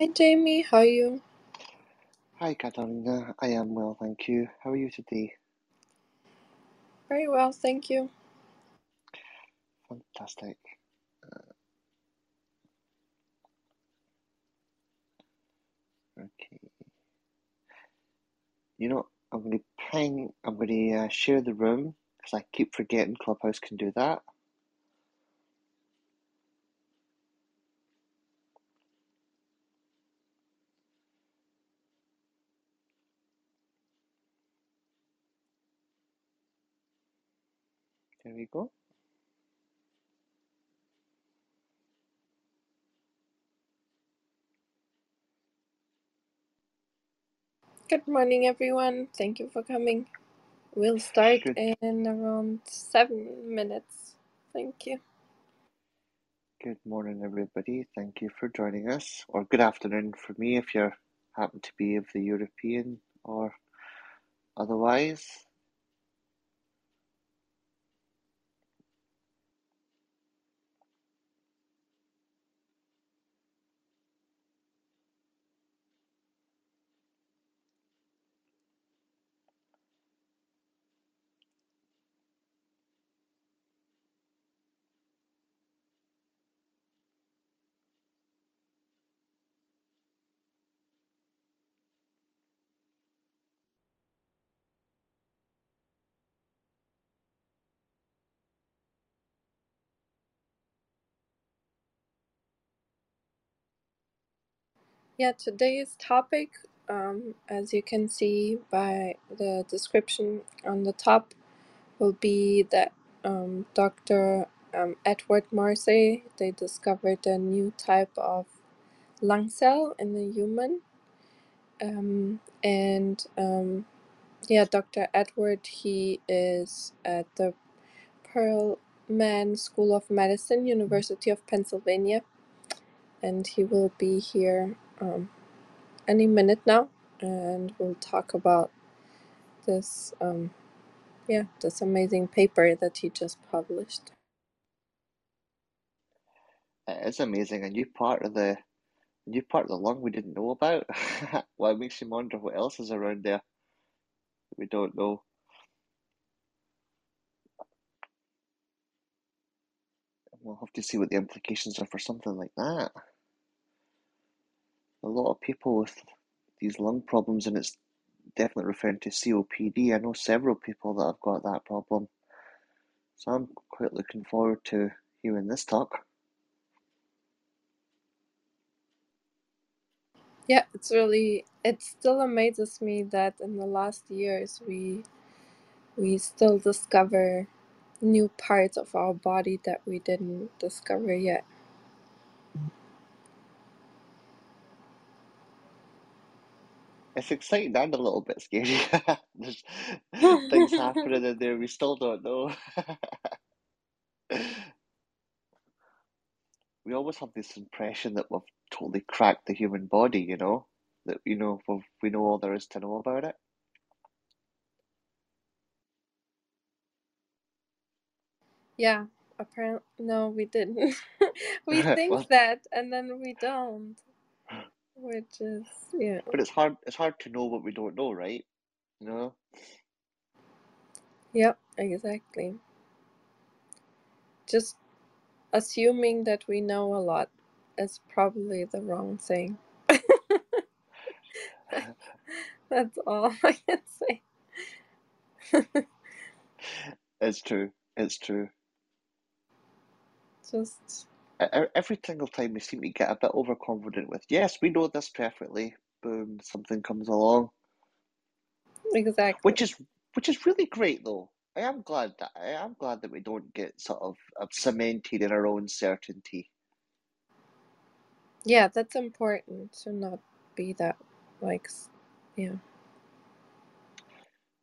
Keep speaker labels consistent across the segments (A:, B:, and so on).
A: Hi Jamie, how are you?
B: Hi, Catalina. I am well, thank you. How are you today?
A: Very well, thank you.
B: Fantastic. Okay. You know, I'm going to ping, I'm going to uh, share the room because I keep forgetting Clubhouse can do that. There we go.
A: Good morning everyone, thank you for coming. We'll start
B: Should.
A: in around seven minutes. Thank you.
B: Good morning, everybody. Thank you for joining us, or good afternoon for me if you happen to be of the European or otherwise.
A: Yeah, today's topic, um, as you can see by the description on the top, will be that um, Dr. Um, Edward Marseille, they discovered a new type of lung cell in the human. Um, and um, Yeah, Dr. Edward, he is at the Perelman School of Medicine, University of Pennsylvania, and he will be here um, any minute now, and we'll talk about this, um, yeah, this amazing paper that he just published.
B: It is amazing. A new part of the new part of the lung we didn't know about. well, it makes you wonder what else is around there we don't know. We'll have to see what the implications are for something like that. A lot of people with these lung problems, and it's definitely referring to COPD. I know several people that have got that problem. So I'm quite looking forward to hearing this talk.
A: Yeah, it's really, it still amazes me that in the last years we we still discover new parts of our body that we didn't discover yet.
B: It's exciting and a little bit scary. There's things happening in there we still don't know. we always have this impression that we've totally cracked the human body, you know, that you know we've, we know all there is to know about it.
A: Yeah, apparently, no, we didn't. we think
B: Well,
A: that, and then we don't. Which is, yeah.
B: but it's hard. It's hard to know what we don't know, right? You know.
A: Yep, exactly. Just assuming that we know a lot is probably the wrong thing. That's all I can say.
B: It's true. It's true.
A: Just,
B: Every single time we seem to get a bit overconfident with, yes, we know this perfectly. Boom, something comes along,
A: exactly.
B: which is which is really great though. I am glad that I am glad that we don't get sort of cemented in our own certainty.
A: Yeah, that's important to not be that, like, yeah.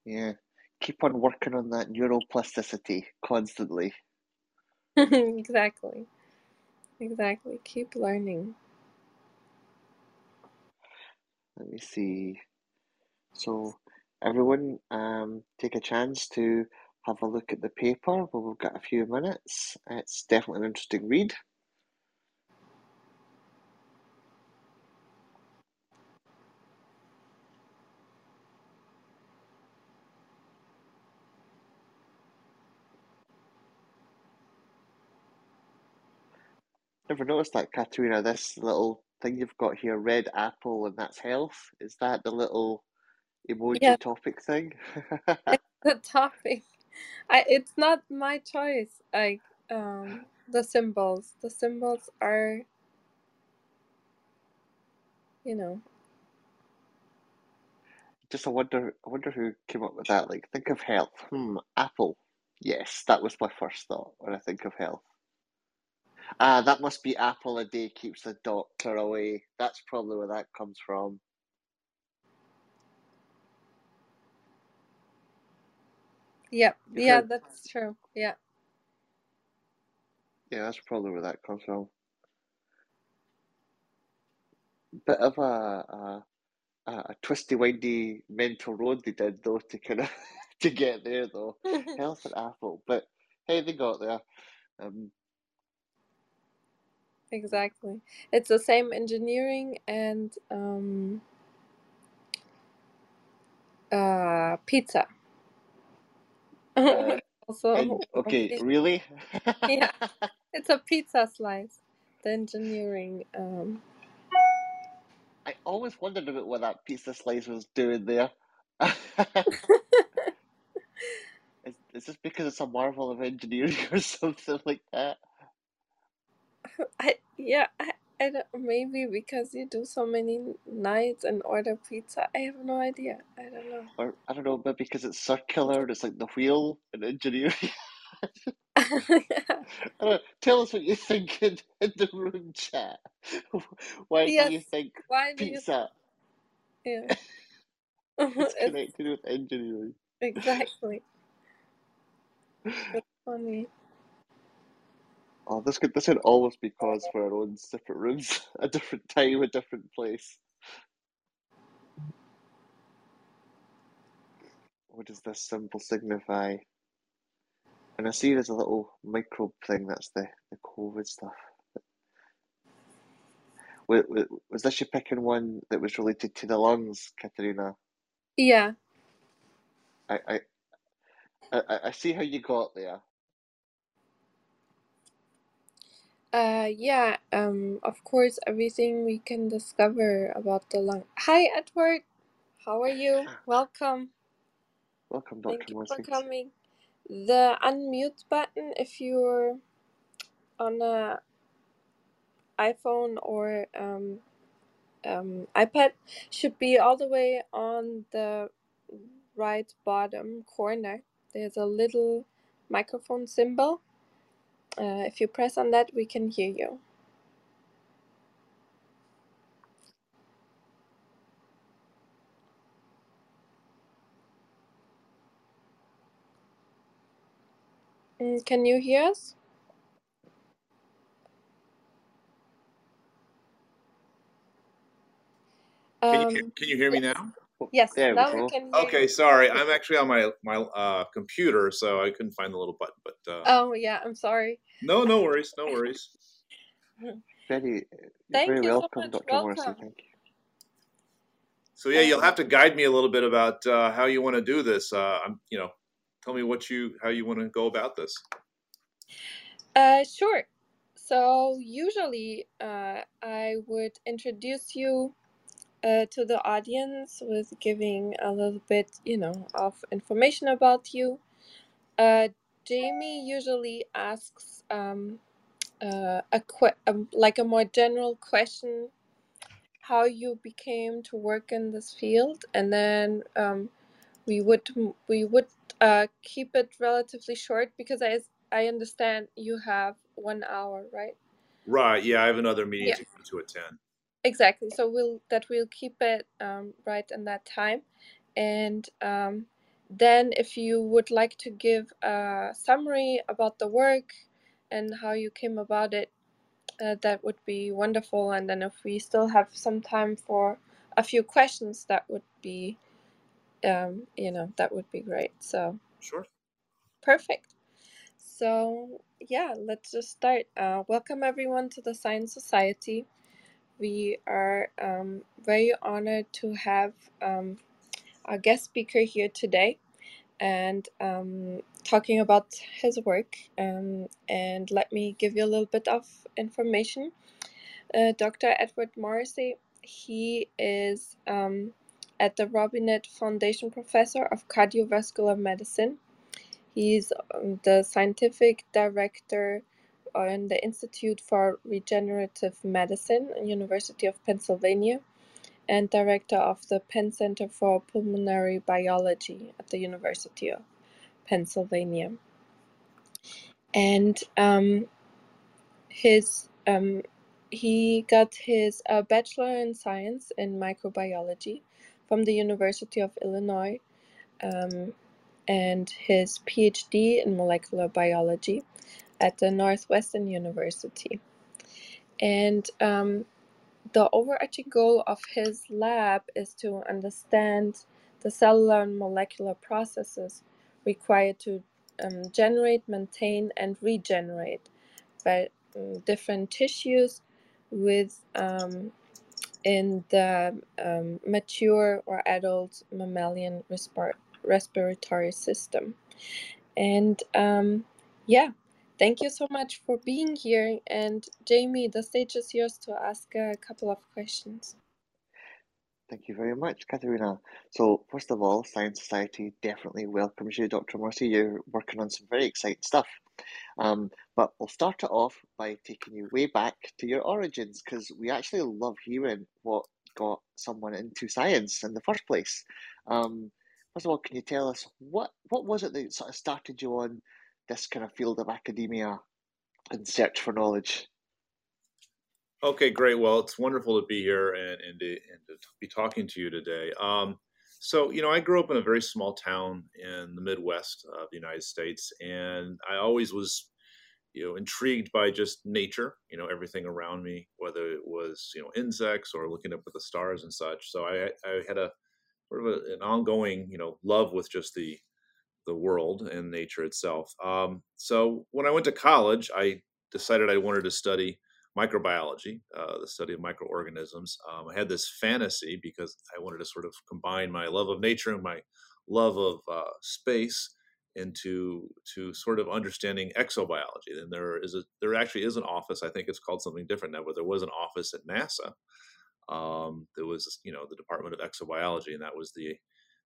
B: Yeah, keep on working on that neuroplasticity constantly.
A: exactly. Exactly. Keep learning.
B: Let me see. So, everyone, um, take a chance to have a look at the paper. We've got a few minutes. It's definitely an interesting read. Never noticed that, Katerina. This little thing you've got here, red apple, and that's health. Is that the little emoji
A: Yeah,
B: topic thing?
A: the topic. I it's not my choice. Like um the symbols. The symbols are you know.
B: Just I wonder, I wonder who came up with that. Like, think of health. Hmm, apple. Yes, that was my first thought when I think of health. Ah, that must be apple a day keeps the doctor away. That's probably where that comes from.
A: Yeah,
B: You've
A: yeah,
B: heard,
A: that's true. Yeah.
B: yeah, that's probably where that comes from. Bit of a, a a, a twisty windy mental road they did though to kind of to get there though. Health and apple, but hey, they got there. Um,
A: exactly. It's the same engineering and um uh pizza.
B: uh,
A: also
B: okay, really?
A: yeah. It's a pizza slice. The engineering um
B: I always wondered about what that pizza slice was doing there. is, is this because it's a marvel of engineering or something like that?
A: I yeah, I, I don't, maybe because you do so many nights and order pizza. I have no idea. I don't know.
B: Or I don't know, but because it's circular and it's like the wheel in engineering. Tell us what you think in, in the room chat. Why do you think
A: Why do you
B: pizza
A: yeah.
B: is
A: it's
B: connected with engineering?
A: exactly. It's funny.
B: Oh, this could this could always be cause for our own separate rooms, a different time, a different place. What does this symbol signify? And I see there's a little microbe thing. That's the the COVID stuff. Was, was this you picking one that was related to the lungs, Katerina?
A: Yeah.
B: I I I, I see how you got there.
A: Uh yeah, um of course everything we can discover about the lung. Hi Edward. How are you? Welcome.
B: Welcome, Dr.
A: Thank you for coming. The unmute button if you're on a iPhone or um, um, iPad should be all the way on the right bottom corner. There's a little microphone symbol. Uh, if you press on that, we can hear you. Mm, can you hear us?
C: Can you
A: Um,
C: can you hear me now?
A: Yes,
B: There we
A: now we
B: go.
A: can hear
C: Okay,
A: you.
C: sorry. I'm actually on my my uh, computer, so I couldn't find the little button. But uh,
A: Oh, yeah, I'm sorry.
C: no, no worries, no worries.
B: Very,
A: Thank
B: very
A: you
B: welcome,
A: much.
B: Dr. Morrissey. Thank you.
C: So yeah, you'll have to guide me a little bit about uh, how you want to do this. Uh, I'm, you know, tell me what you how you want to go about this.
A: Uh, sure. So usually, uh, I would introduce you uh, to the audience with giving a little bit, you know, of information about you. Uh, Jamie usually asks um, uh, a que- um, like a more general question, how you became to work in this field, and then um, we would we would uh, keep it relatively short because I I understand you have one hour, right?
C: Right. Yeah, I have another meeting
A: Yeah.
C: to to at ten.
A: Exactly. So we'll that we'll keep it um, right in that time, and um, then if you would like to give a summary about the work and how you came about it, uh, that would be wonderful. And then if we still have some time for a few questions, that would be, um, you know, that would be great. So
C: Sure.
A: perfect. So yeah, let's just start. Uh, welcome everyone to the Science Society. We are um, very honored to have um, our guest speaker here today. and um, talking about his work. Um, and let me give you a little bit of information. Uh, Dr. Edward Morrissey, he is um, at the Robinett Foundation Professor of Cardiovascular Medicine. He's um, the scientific director on the Institute for Regenerative Medicine, University of Pennsylvania, and director of the Penn Center for Pulmonary Biology at the University of Pennsylvania. And um, his um, he got his uh, bachelor in science in microbiology from the University of Illinois um, and his PhD in molecular biology at the Northwestern University. And um, the overarching goal of his lab is to understand the cellular and molecular processes required to um, generate, maintain, and regenerate by um, different tissues with um, in the um, mature or adult mammalian respir- respiratory system. And um, yeah, thank you so much for being here. And Jamie, the stage is yours to ask a couple of questions.
B: Thank you very much, Katharina. So, first of all, Science Society definitely welcomes you, Dr. Morrissey. You're working on some very exciting stuff. Um, but we'll start it off by taking you way back to your origins because we actually love hearing what got someone into science in the first place. Um, first of all, can you tell us what what was it that sort of started you on this kind of field of academia and search for knowledge?
C: Okay, great. Well, it's wonderful to be here and, and, to, and to be talking to you today. Um, so, you know, I grew up in a very small town in the Midwest of the United States, and I always was, you know, intrigued by just nature, you know, everything around me, whether it was, you know, insects or looking up at the stars and such. So I, I had a sort of a, an ongoing, you know, love with just the the world and nature itself. Um, so when I went to college, I decided I wanted to study microbiology, uh, the study of microorganisms. Um, I had this fantasy because I wanted to sort of combine my love of nature and my love of uh, space into to sort of understanding exobiology. And there is a there actually is an office. I think it's called something different now, but there was an office at NASA. Um, there was you know the Department of Exobiology, and that was the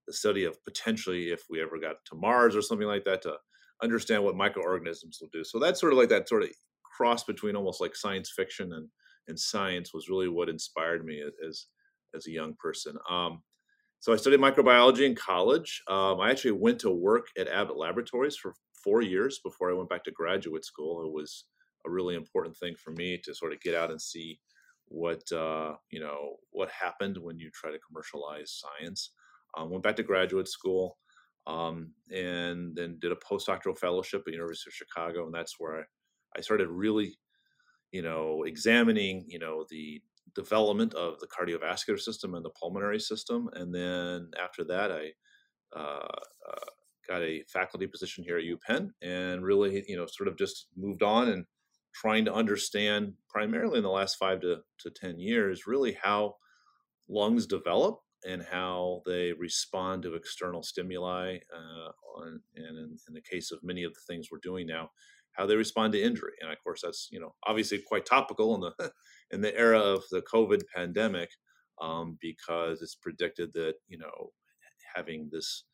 C: the study of potentially if we ever got to Mars or something like that to understand what microorganisms will do. So that's sort of like that sort of cross between almost like science fiction and and science was really what inspired me as as a young person. Um, so I studied microbiology in college. Um, I actually went to work at Abbott Laboratories for four years before I went back to graduate school. It was a really important thing for me to sort of get out and see what uh, you know what happened when you try to commercialize science. Um, went back to graduate school um, and then did a postdoctoral fellowship at University of Chicago, and that's where I I started really, you know, examining, you know, the development of the cardiovascular system and the pulmonary system. And then after that, I uh, uh, got a faculty position here at UPenn and really, you know, sort of just moved on and trying to understand primarily in the last five to, to 10 years, really how lungs develop and how they respond to external stimuli. Uh, and in, in, the case of many of the things we're doing now, how they respond to injury. And of course, that's you know obviously quite topical in the in the era of the COVID pandemic um, because it's predicted that you know having this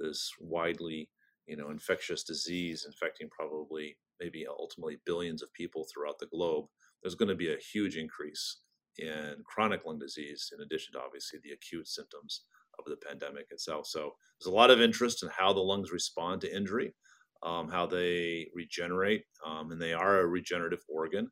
C: this widely you know infectious disease infecting probably maybe ultimately billions of people throughout the globe, there's going to be a huge increase in chronic lung disease in addition to obviously the acute symptoms of the pandemic itself. So there's a lot of interest in how the lungs respond to injury um, how they regenerate, um, and they are a regenerative organ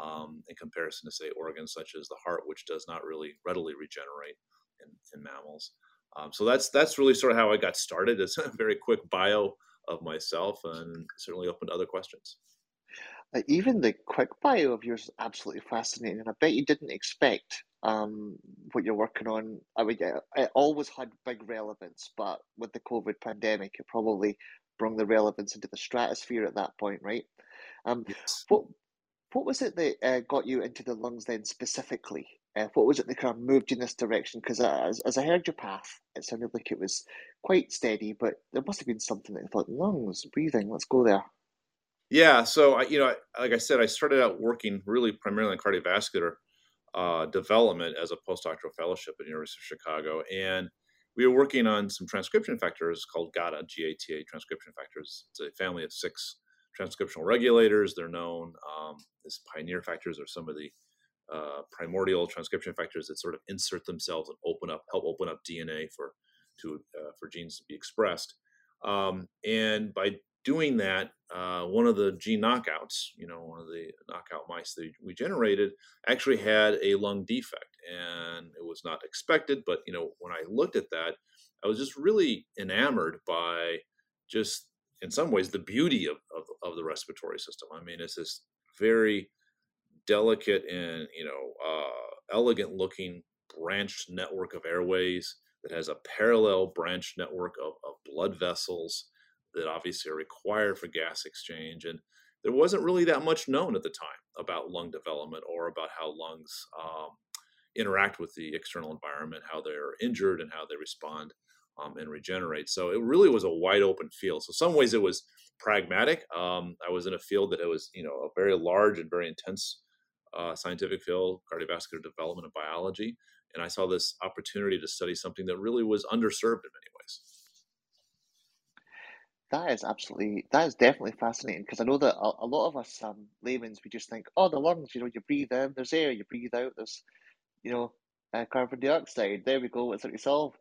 C: um, in comparison to, say, organs such as the heart, which does not really readily regenerate in, in mammals. Um, so that's that's really sort of how I got started. It's a very quick bio of myself, and certainly open to other questions.
B: Uh, even the quick bio of yours is absolutely fascinating, and I bet you didn't expect um, what you're working on. I mean, it always had big relevance, but with the COVID pandemic, it probably brought the relevance into the stratosphere at that point, right? Um,
C: yes.
B: What what was it that uh, got you into the lungs then specifically? uh, what was it that kind of moved you in this direction? Because as, as I heard your path, it sounded like it was quite steady, but there must have been something that you thought, lungs, breathing, let's go there.
C: Yeah, so I, you know, like I said, I started out working really primarily in cardiovascular uh, development as a postdoctoral fellowship at the University of Chicago, and we were working on some transcription factors called GATA, G-A-T-A transcription factors. It's a family of six transcriptional regulators. They're known um, as pioneer factors, or some of the uh, primordial transcription factors that sort of insert themselves and open up, help open up DNA for to uh, for genes to be expressed. Um, and by doing that, uh, one of the gene knockouts, you know, one of the knockout mice that we generated actually had a lung defect, and it was not expected. But you know, when I looked at that, I was just really enamored by just, in some ways, the beauty of of, of the respiratory system. I mean, it's this very delicate and you know uh, elegant looking branched network of airways that has a parallel branch network of, of blood vessels that obviously are required for gas exchange and there wasn't really that much known at the time about lung development or about how lungs um, interact with the external environment how they're injured and how they respond um, and regenerate so it really was a wide open field so some ways it was pragmatic um, i was in a field that it was you know a very large and very intense uh, scientific field, cardiovascular development and biology. And I saw this opportunity to study something that really was underserved in many.
B: That is absolutely, that is definitely fascinating because I know that a, a lot of us um, laymen, we just think, oh, the lungs, you know, you breathe in, there's air, you breathe out, there's, you know, uh, carbon dioxide. There we go, it's what we solve.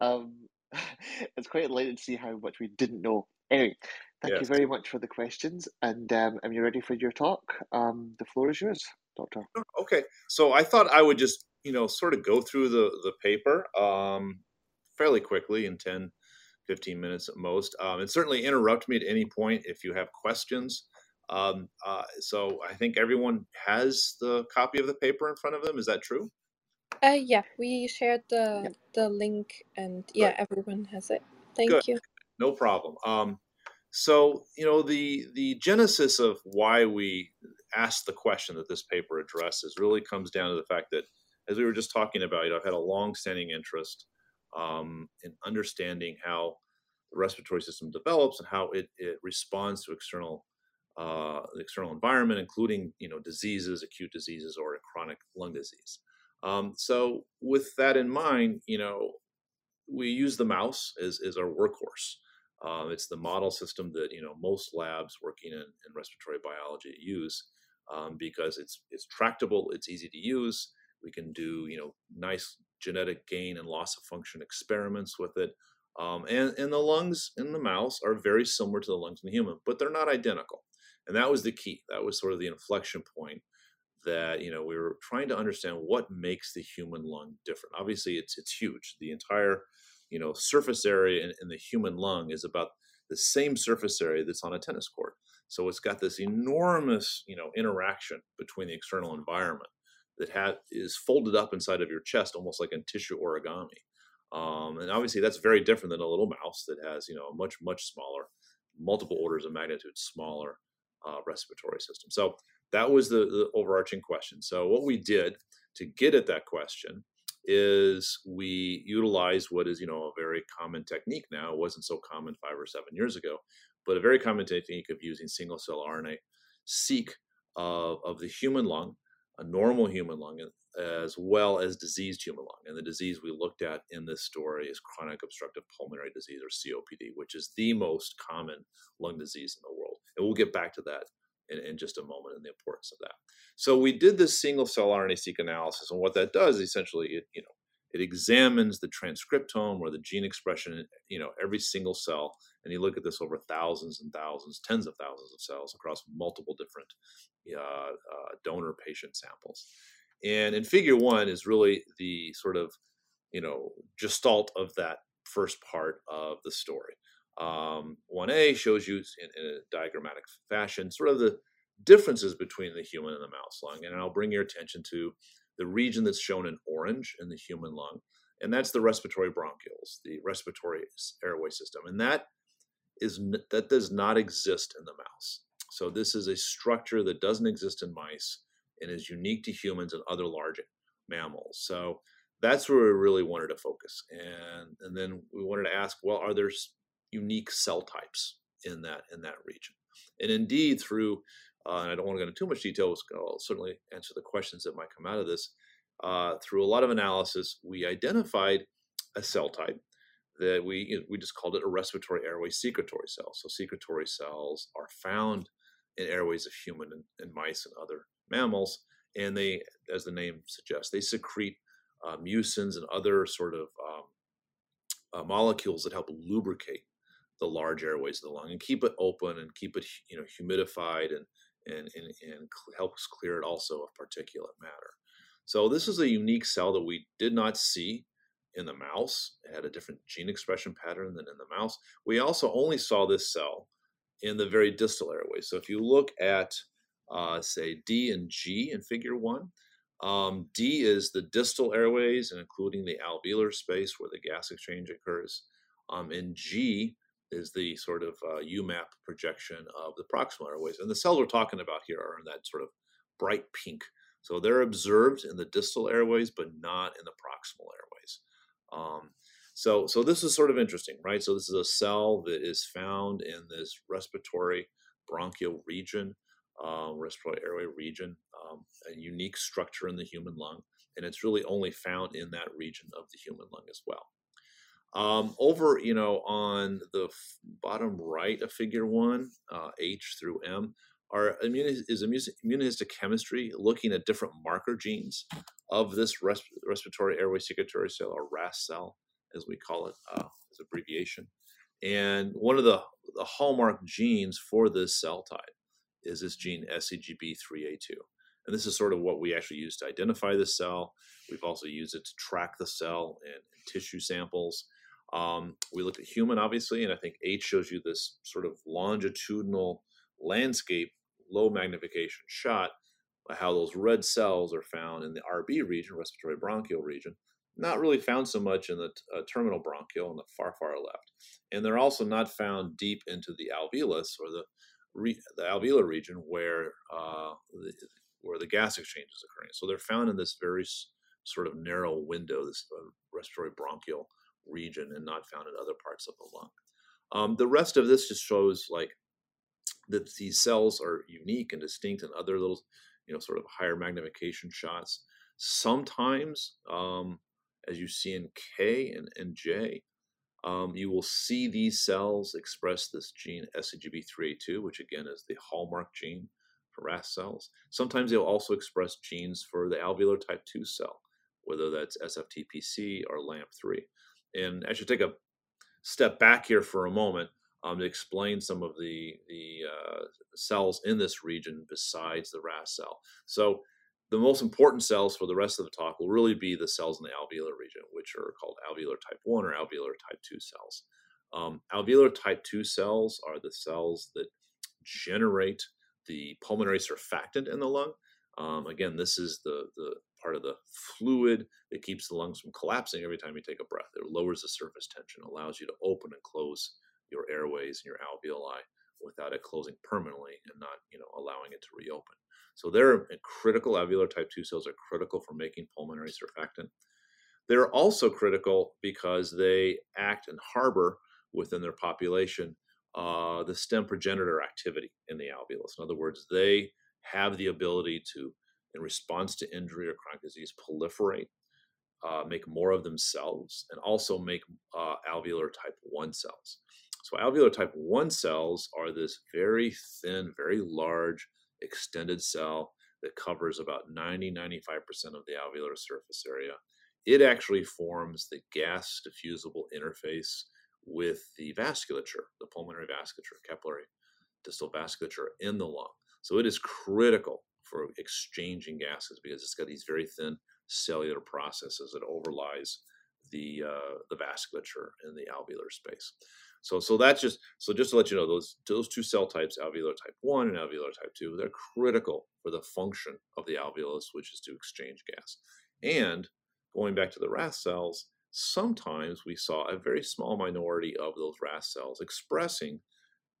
B: Um, it's quite enlightening to see how much we didn't know. Anyway, thank yes. you very much for the questions. And um, am you ready for your talk? Um, the floor is yours. Doctor.
C: Okay, so I thought I would just you know sort of go through the the paper um, fairly quickly in 10, 15 minutes at most, um, and certainly interrupt me at any point if you have questions. Um, uh, so I think everyone has the copy of the paper in front of them. Is that true?
A: Uh, yeah, we shared the yeah. the link, and yeah, right. everyone has it. Thank
C: Good.
A: you.
C: No problem. Um, so you know the the genesis of why we asked the question that this paper addresses really comes down to the fact that, as we were just talking about, you know, I've had a long-standing interest um, in understanding how the respiratory system develops and how it, it responds to external uh, external environment, including you know diseases, acute diseases, or chronic lung disease. Um, so, with that in mind, you know, we use the mouse as, as our workhorse. Uh, it's the model system that you know most labs working in, in respiratory biology use um, because it's it's tractable, it's easy to use. We can do you know nice genetic gain and loss of function experiments with it. Um, and, and the lungs in the mouse are very similar to the lungs in the human, but they're not identical. And that was the key. That was sort of the inflection point that you know we were trying to understand what makes the human lung different. Obviously, it's it's huge. The entire you know surface area in, in the human lung is about the same surface area that's on a tennis court. So it's got this enormous, you know, interaction between the external environment that had, is folded up inside of your chest, almost like in tissue origami. Um, and obviously, that's very different than a little mouse that has, you know, a much much smaller, multiple orders of magnitude smaller uh, respiratory system. So that was the, the overarching question. So what we did to get at that question is we utilize what is you know a very common technique now it wasn't so common five or seven years ago but a very common technique of using single cell RNA seq of, of the human lung, a normal human lung, as well as diseased human lung. And the disease we looked at in this story is chronic obstructive pulmonary disease or COPD, which is the most common lung disease in the world. And we'll get back to that in, in, just a moment and the importance of that. So we did this single cell RNA-seq analysis, and what that does essentially it, you know, it examines the transcriptome or the gene expression, you know, every single cell and you look at this over thousands and thousands, tens of thousands of cells across multiple different uh, uh, donor patient samples. And in figure one is really the sort of, you know, gestalt of that first part of the story. Um, 1A shows you in, in a diagrammatic fashion sort of the differences between the human and the mouse lung. And I'll bring your attention to the region that's shown in orange in the human lung, and that's the respiratory bronchioles, the respiratory airway system. And that is that does not exist in the mouse. So this is a structure that doesn't exist in mice and is unique to humans and other large mammals. So that's where we really wanted to focus. And, and then we wanted to ask, well, are there unique cell types in that in that region? And indeed, through uh, and I don't want to go into too much detail. I'll certainly answer the questions that might come out of this. Uh, through a lot of analysis, we identified a cell type that we we just called it a respiratory airway secretory cell. So secretory cells are found in airways of human and, and mice and other mammals, and they, as the name suggests, they secrete uh, mucins and other sort of um, uh, molecules that help lubricate the large airways of the lung and keep it open and keep it you know humidified and and, and, and helps clear it also of particulate matter. So this is a unique cell that we did not see in the mouse. It had a different gene expression pattern than in the mouse. We also only saw this cell in the very distal airway. So if you look at, uh, say, D and G in figure one, um, D is the distal airways including the alveolar space where the gas exchange occurs. Um, and G is the sort of uh, UMAP projection of the proximal airways. And the cells we're talking about here are in that sort of bright pink. So they're observed in the distal airways, but not in the proximal airways. Um, so, so this is sort of interesting, right? So this is a cell that is found in this respiratory bronchial region, uh, respiratory airway region, um, a unique structure in the human lung, and it's really only found in that region of the human lung as well. Um, over, you know, on the bottom right of figure one, uh, H through M, are immuni- is immunohistochemistry looking at different marker genes of this res- respiratory airway secretory cell, or RAS cell, as we call it, uh, as abbreviation. And one of the, the hallmark genes for this cell type is this gene SCGB3A2. And this is sort of what we actually use to identify the cell. We've also used it to track the cell in, in tissue samples. Um, we looked at human, obviously, and I think H shows you this sort of longitudinal landscape, low magnification shot, how those red cells are found in the RB region, respiratory bronchial region. Not really found so much in the uh, terminal bronchial on the far, far left. And they're also not found deep into the alveolus or the, re- the alveolar region where, uh, the, where the gas exchange is occurring. So they're found in this very s- sort of narrow window, this uh, respiratory bronchial region and not found in other parts of the lung. Um, the rest of this just shows like that these cells are unique and distinct and other little, you know, sort of higher magnification shots. Sometimes, um, as you see in K and, and J, um, you will see these cells express this gene SCGB3A2, which again is the hallmark gene for RAS cells. Sometimes they'll also express genes for the alveolar type 2 cell, whether that's SFTPC or LAMP3. And I should take a step back here for a moment um, to explain some of the the uh, cells in this region besides the RAS cell. So the most important cells for the rest of the talk will really be the cells in the alveolar region, which are called alveolar type 1 or alveolar type 2 cells. Um, alveolar type 2 cells are the cells that generate the pulmonary surfactant in the lung. Um, again, this is the, the part of the fluid that keeps the lungs from collapsing every time you take a breath. It lowers the surface tension, allows you to open and close your airways and your alveoli without it closing permanently and not, you know, allowing it to reopen. So they're critical. Alveolar type 2 cells are critical for making pulmonary surfactant. They're also critical because they act and harbor within their population uh, the stem progenitor activity in the alveolus. In other words, they have the ability to in response to injury or chronic disease proliferate, uh, make more of themselves, and also make uh, alveolar type 1 cells. So, alveolar type 1 cells are this very thin, very large, extended cell that covers about 90 95% of the alveolar surface area. It actually forms the gas diffusible interface with the vasculature, the pulmonary vasculature, capillary distal vasculature in the lung. So it is critical for exchanging gases because it's got these very thin cellular processes that overlies the uh, the vasculature in the alveolar space. So so that's just so just to let you know those those two cell types, alveolar type one and alveolar type two, they're critical for the function of the alveolus, which is to exchange gas. And going back to the RAS cells, sometimes we saw a very small minority of those RAS cells expressing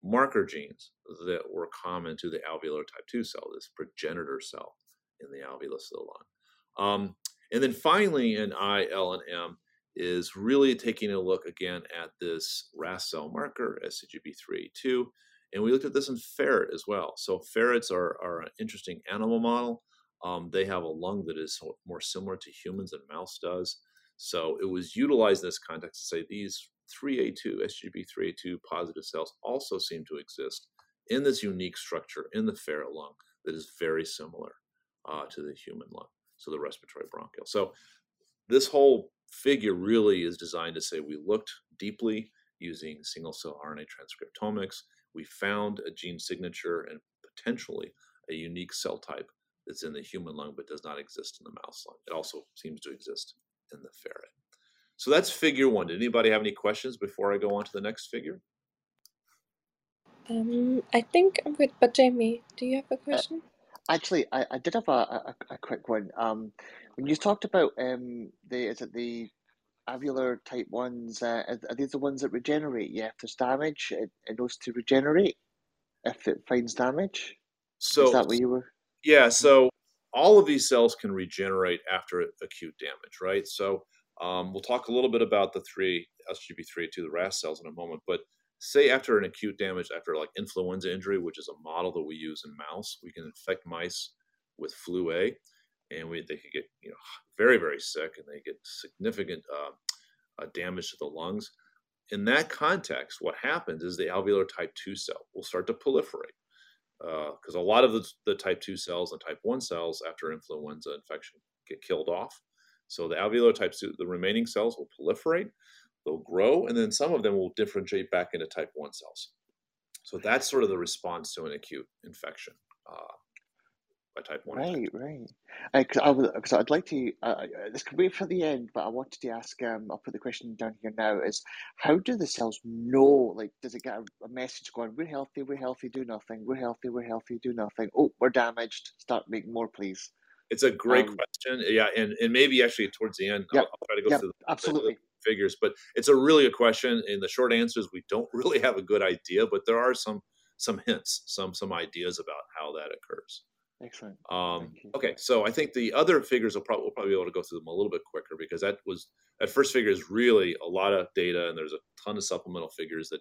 C: marker genes that were common to the alveolar type 2 cell, this progenitor cell in the alveolus of the lung. Um, And then finally, in I, L, and M, is really taking a look again at this RAS cell marker, SCGB3A2. And we looked at this in ferret as well. So ferrets are, are an interesting animal model. Um, they have a lung that is more similar to humans than mouse does. So it was utilized in this context to say these 3A2, SGB3A2 positive cells also seem to exist in this unique structure in the ferret lung that is very similar uh, to the human lung, so the respiratory bronchial. So this whole figure really is designed to say we looked deeply using single cell RNA transcriptomics. We found a gene signature and potentially a unique cell type that's in the human lung but does not exist in the mouse lung. It also seems to exist in the ferret. So that's figure one. Did anybody have any questions before I go on to the next figure?
A: Um, I think I'm good. But Jamie, do you have a
B: Uh,
A: question?
B: actually, I, I did have a, a, a quick one. Um, when you talked about um, the is it the alveolar type ones? Uh, are are these the ones that regenerate? Yeah, if there's damage, it, it knows to regenerate if it finds damage. Is
C: So
B: that what you were?
C: yeah, so all of these cells can regenerate after acute damage, right? So um, we'll talk a little bit about the three SGB3A2, the RAS cells, in a moment. But say after an acute damage, after like influenza injury, which is a model that we use in mouse, we can infect mice with flu A, and we they could get you know very very sick, and they get significant uh, uh, damage to the lungs. In that context, what happens is the alveolar type 2 cell will start to proliferate because uh, a lot of the, the, type 2 cells and type 1 cells after influenza infection get killed off. So the alveolar type 2, the remaining cells will proliferate, they'll grow, and then some of them will differentiate back into type 1 cells. So that's sort of the response to an acute infection uh, by type 1.
B: Right, right. Because I, I because I'd like to. Uh, this could wait for the end, but I wanted to ask. Um, I'll put the question down here now. Is how do the cells know? Like, does it get a, a message going? We're healthy. We're healthy. Do nothing. We're healthy. We're healthy. Do nothing. Oh, we're damaged. Start making more, please.
C: It's a great
B: Um,
C: question. Yeah, and, and maybe actually towards the end,
B: Yep,
C: I'll, I'll try to go
B: yep,
C: through the,
B: absolutely.
C: the figures, but it's a really good question. And the short answer is we don't really have a good idea, but there are some some hints, some some ideas about how that occurs.
B: Excellent.
C: Um, okay, so I think the other figures will probably we'll probably be able to go through them a little bit quicker because that was that first figure is really a lot of data, and there's a ton of supplemental figures that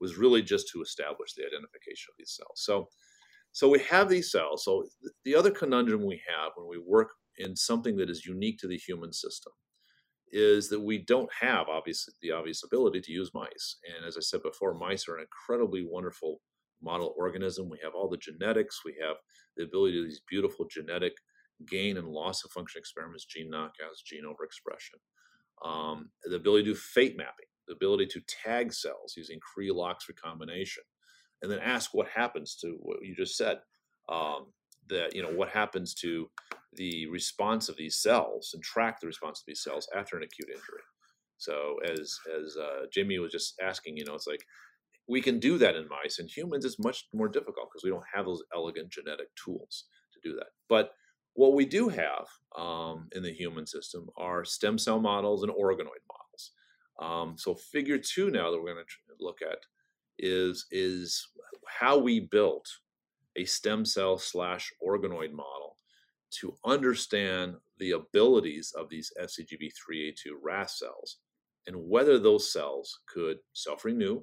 C: was really just to establish the identification of these cells. So, so we have these cells. So th- the other conundrum we have when we work in something that is unique to the human system is that we don't have obviously the obvious ability to use mice. And as I said before, mice are an incredibly wonderful model organism. We have all the genetics, we have the ability to do these beautiful genetic gain and loss of function experiments, gene knockouts, gene overexpression, um, the ability to do fate mapping, the ability to tag cells using Cree-Lox recombination, and then ask what happens to what you just said. Um, that you know what happens to the response of these cells and track the response of these cells after an acute injury. So as as uh, Jamie was just asking, you know, it's like we can do that in mice. In humans, it's much more difficult because we don't have those elegant genetic tools to do that. But what we do have um, in the human system are stem cell models and organoid models. Um, so figure two now that we're going to look at is is how we built a stem cell slash organoid model to understand the abilities of these SCGB3A2 RAS cells and whether those cells could self renew,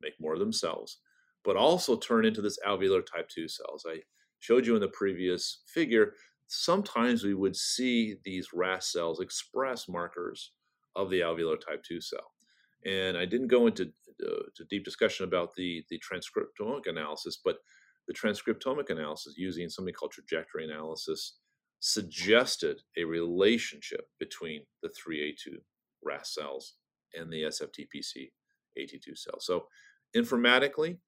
C: make more of themselves, but also turn into this alveolar type 2 cells. I showed you in the previous figure, sometimes we would see these RAS cells express markers of the alveolar type 2 cell. And I didn't go into uh, deep discussion about the, the transcriptomic analysis, but the transcriptomic analysis using something called trajectory analysis suggested a relationship between the 3A2 RAS cells and the SFTPC AT2 cells. So informatically,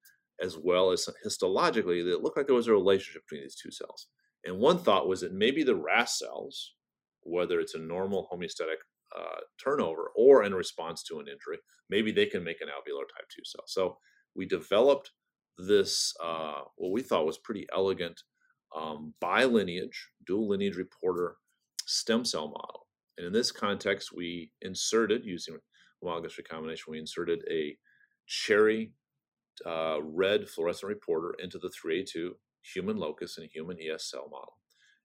C: as well as histologically, it looked like there was a relationship between these two cells. And one thought was that maybe the RAS cells, whether it's a normal homeostatic uh, turnover or in response to an injury, maybe they can make an alveolar type 2 cell. So we developed this, uh, what we thought was pretty elegant um, bilineage, dual lineage reporter stem cell model. And in this context, we inserted, using homologous recombination, we inserted a cherry uh, red fluorescent reporter into the 3A2 human locus and human ES cell model.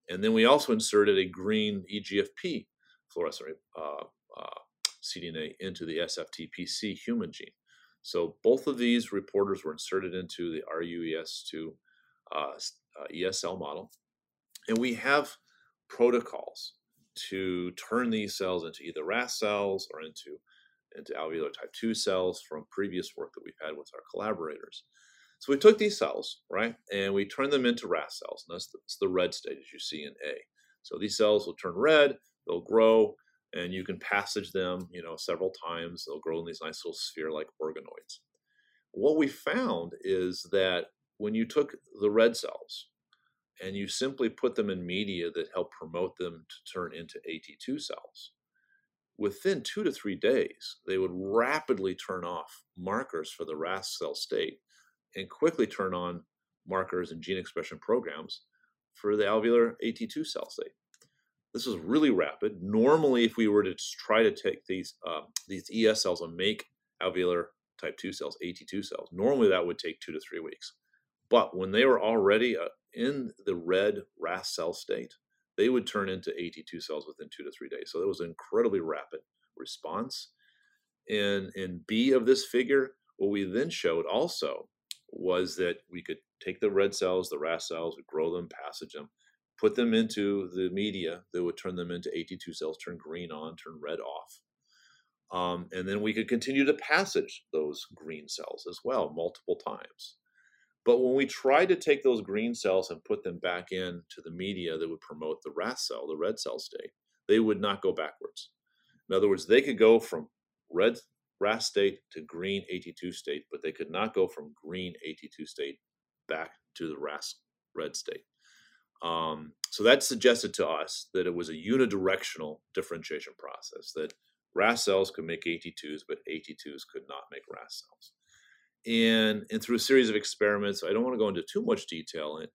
C: And then we also inserted a green EGFP fluorescent uh, uh, cDNA into the SFTPC human gene. So both of these reporters were inserted into the RUES2 uh, uh ESL model. And we have protocols to turn these cells into either RAS cells or into, into alveolar type 2 cells from previous work that we've had with our collaborators. So we took these cells, right, and we turned them into RAS cells. And that's the, that's the red state, as you see in A. So these cells will turn red, they'll grow, and you can passage them, you know, several times. They'll grow in these nice little sphere-like organoids. What we found is that when you took the red cells and you simply put them in media that help promote them to turn into AT2 cells, within two to three days, they would rapidly turn off markers for the RAS cell state and quickly turn on markers and gene expression programs for the alveolar AT2 cell state. This is really rapid. Normally, if we were to try to take these uh, these ES cells and make alveolar type 2 cells, AT2 cells, normally that would take two to three weeks. But when they were already uh, in the red RAS cell state, they would turn into AT2 cells within two to three days. So that was an incredibly rapid response. In, in B of this figure, what we then showed also was that we could take the red cells, the RAS cells, we grow them, passage them, put them into the media that would turn them into AT2 cells, turn green on, turn red off. Um, and then we could continue to passage those green cells as well multiple times. But when we tried to take those green cells and put them back into the media that would promote the RAS cell, the red cell state, they would not go backwards. In other words, they could go from red RAS state to green AT2 state, but they could not go from green AT2 state back to the RAS red state. Um, so that suggested to us that it was a unidirectional differentiation process, that RAS cells could make AT2s, but AT2s could not make RAS cells. And, and through a series of experiments, I don't want to go into too much detail, in,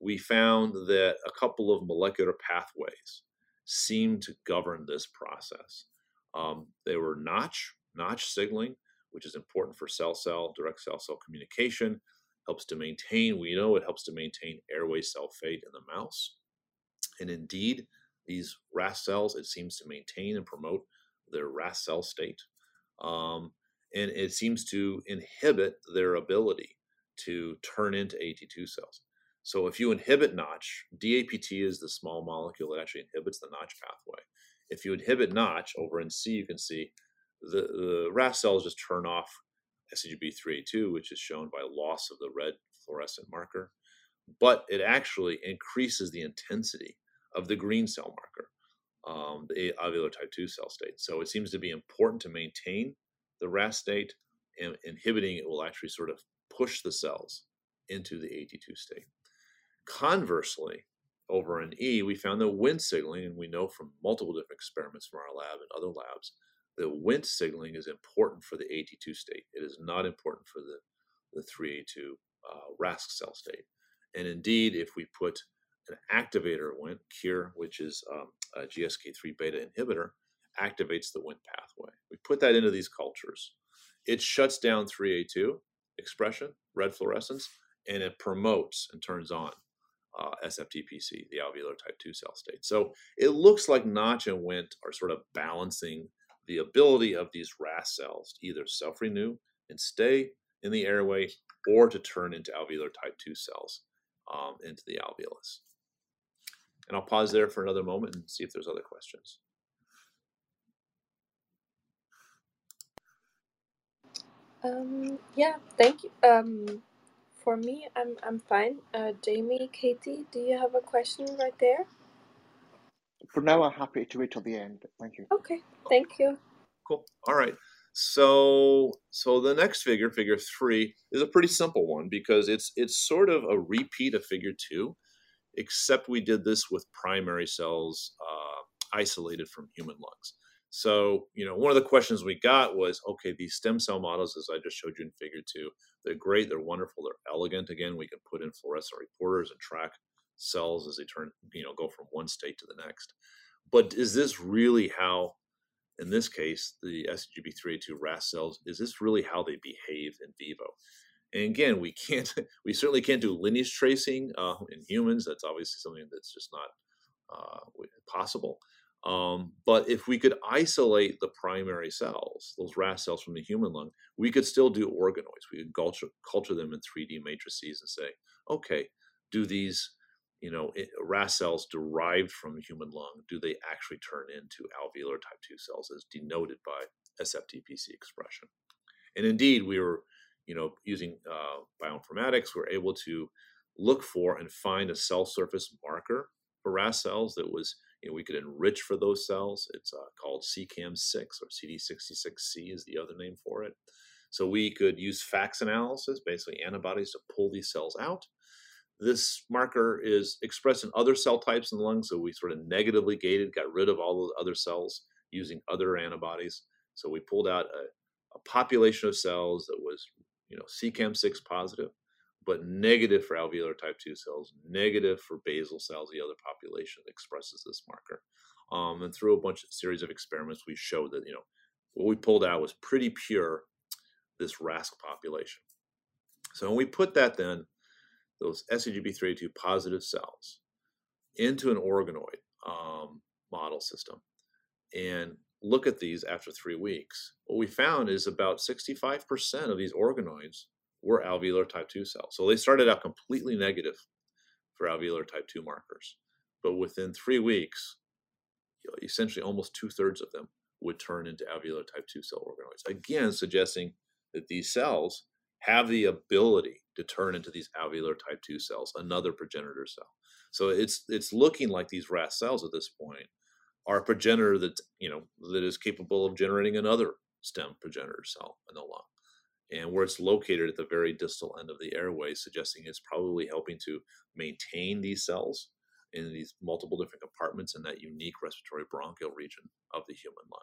C: we found that a couple of molecular pathways seemed to govern this process. Um, they were Notch, Notch signaling, which is important for cell-cell, direct cell-cell communication, helps to maintain, we know it helps to maintain airway cell fate in the mouse. And indeed, these RAS cells, it seems to maintain and promote their RAS cell state. Um, and it seems to inhibit their ability to turn into AT2 cells. So if you inhibit Notch, DAPT is the small molecule that actually inhibits the Notch pathway. If you inhibit Notch, over in C, you can see the, the RAS cells just turn off SCGB3A2, which is shown by loss of the red fluorescent marker, but it actually increases the intensity of the green cell marker, um, the alveolar type 2 cell state. So it seems to be important to maintain the RAS state, and inhibiting it will actually sort of push the cells into the AT2 state. Conversely, over in E, we found the Wnt signaling, and we know from multiple different experiments from our lab and other labs the Wnt signaling is important for the AT2 state. It is not important for the, the 3A2 uh, RAS cell state. And indeed, if we put an activator Wnt, CHIR, which is um, a GSK3 beta inhibitor, activates the Wnt pathway. We put that into these cultures. It shuts down 3A2 expression, red fluorescence, and it promotes and turns on uh, SFTPC, the alveolar type 2 cell state. So it looks like Notch and Wnt are sort of balancing the ability of these RAS cells to either self renew and stay in the airway or to turn into alveolar type 2 cells um, into the alveolus. And I'll pause there for another moment and see if there's other questions.
A: Um, yeah, thank you. Um, for me, I'm I'm fine. Uh, Jamie, Katie, do you have a question right there?
B: For now, I'm happy to wait till the end. Thank you.
A: Okay, thank you.
C: Cool. All right. So so the next figure, figure three, is a pretty simple one because it's it's sort of a repeat of figure two, except we did this with primary cells uh, isolated from human lungs. So, you know, one of the questions we got was, okay, these stem cell models, as I just showed you in figure two, they're great, they're wonderful, they're elegant. Again, we can put in fluorescent reporters and track cells as they turn, you know, go from one state to the next. But is this really how, in this case, the SCGB3A2 RAS cells, is this really how they behave in vivo? And again, we can't, we certainly can't do lineage tracing uh, in humans. That's obviously something that's just not uh, possible. Um, but if we could isolate the primary cells, those RAS cells from the human lung, we could still do organoids. We could culture, culture them in 3D matrices and say, okay, do these, you know, RAS cells derived from the human lung, do they actually turn into alveolar type 2 cells as denoted by SFTPC expression? And indeed, we were, you know, using uh, bioinformatics, we we're able to look for and find a cell surface marker for RAS cells that was you know, we could enrich for those cells. It's uh, called CEACAM6 or CD66C is the other name for it. So we could use FACS analysis, basically antibodies to pull these cells out. This marker is expressed in other cell types in the lung, so we sort of negatively gated, got rid of all the other cells using other antibodies. So we pulled out a, a population of cells that was, you know, CEACAM6 positive but negative for alveolar type 2 cells, negative for basal cells, the other population that expresses this marker. Um, and through a bunch of series of experiments, we showed that, you know, what we pulled out was pretty pure, this RASC population. So when we put that then, those SCGB3A2 positive cells into an organoid um, model system and look at these after three weeks, what we found is about 65% of these organoids were alveolar type 2 cells. So they started out completely negative for alveolar type 2 markers. But within three weeks, essentially almost two thirds of them would turn into alveolar type 2 cell organoids. Again, suggesting that these cells have the ability to turn into these alveolar type 2 cells, another progenitor cell. So it's it's looking like these RAS cells at this point are a progenitor that you know that is capable of generating another stem progenitor cell in the lung and where it's located at the very distal end of the airway, suggesting it's probably helping to maintain these cells in these multiple different compartments in that unique respiratory bronchial region of the human lung.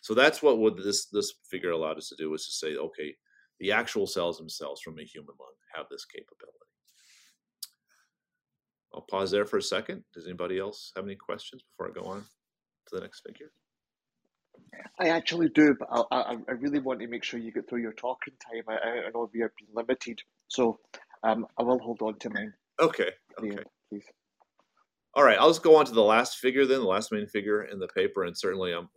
C: So that's what would this this figure allowed us to do was to say, okay, the actual cells themselves from a human lung have this capability. I'll pause there for a second. Does anybody else have any questions before I go on to the next figure?
B: I actually do, but I, I, I really want to make sure you get through your talking time. I, I know we are being limited, so um, I will hold on to mine.
C: Okay. Okay. please. All right. I'll just go on to the last figure then, the last main figure in the paper, and certainly I'm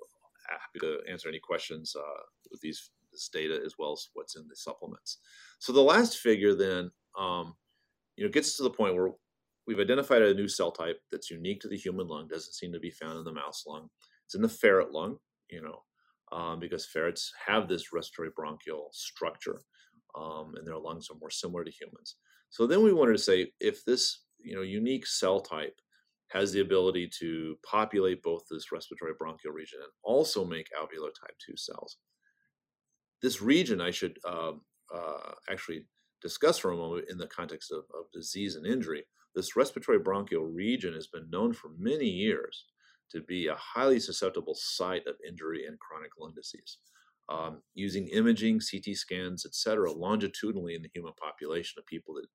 C: happy to answer any questions uh, with these this data as well as what's in the supplements. So the last figure then, um, you know, gets to the point where we've identified a new cell type that's unique to the human lung, doesn't seem to be found in the mouse lung. It's in the ferret lung you know, um, because ferrets have this respiratory bronchial structure um, and their lungs are more similar to humans. So then we wanted to say if this, you know, unique cell type has the ability to populate both this respiratory bronchial region and also make alveolar type 2 cells. This region I should uh, uh, actually discuss for a moment in the context of, of disease and injury. This respiratory bronchial region has been known for many years to be a highly susceptible site of injury and chronic lung disease. Um, using imaging, CT scans, et cetera, longitudinally in the human population of people that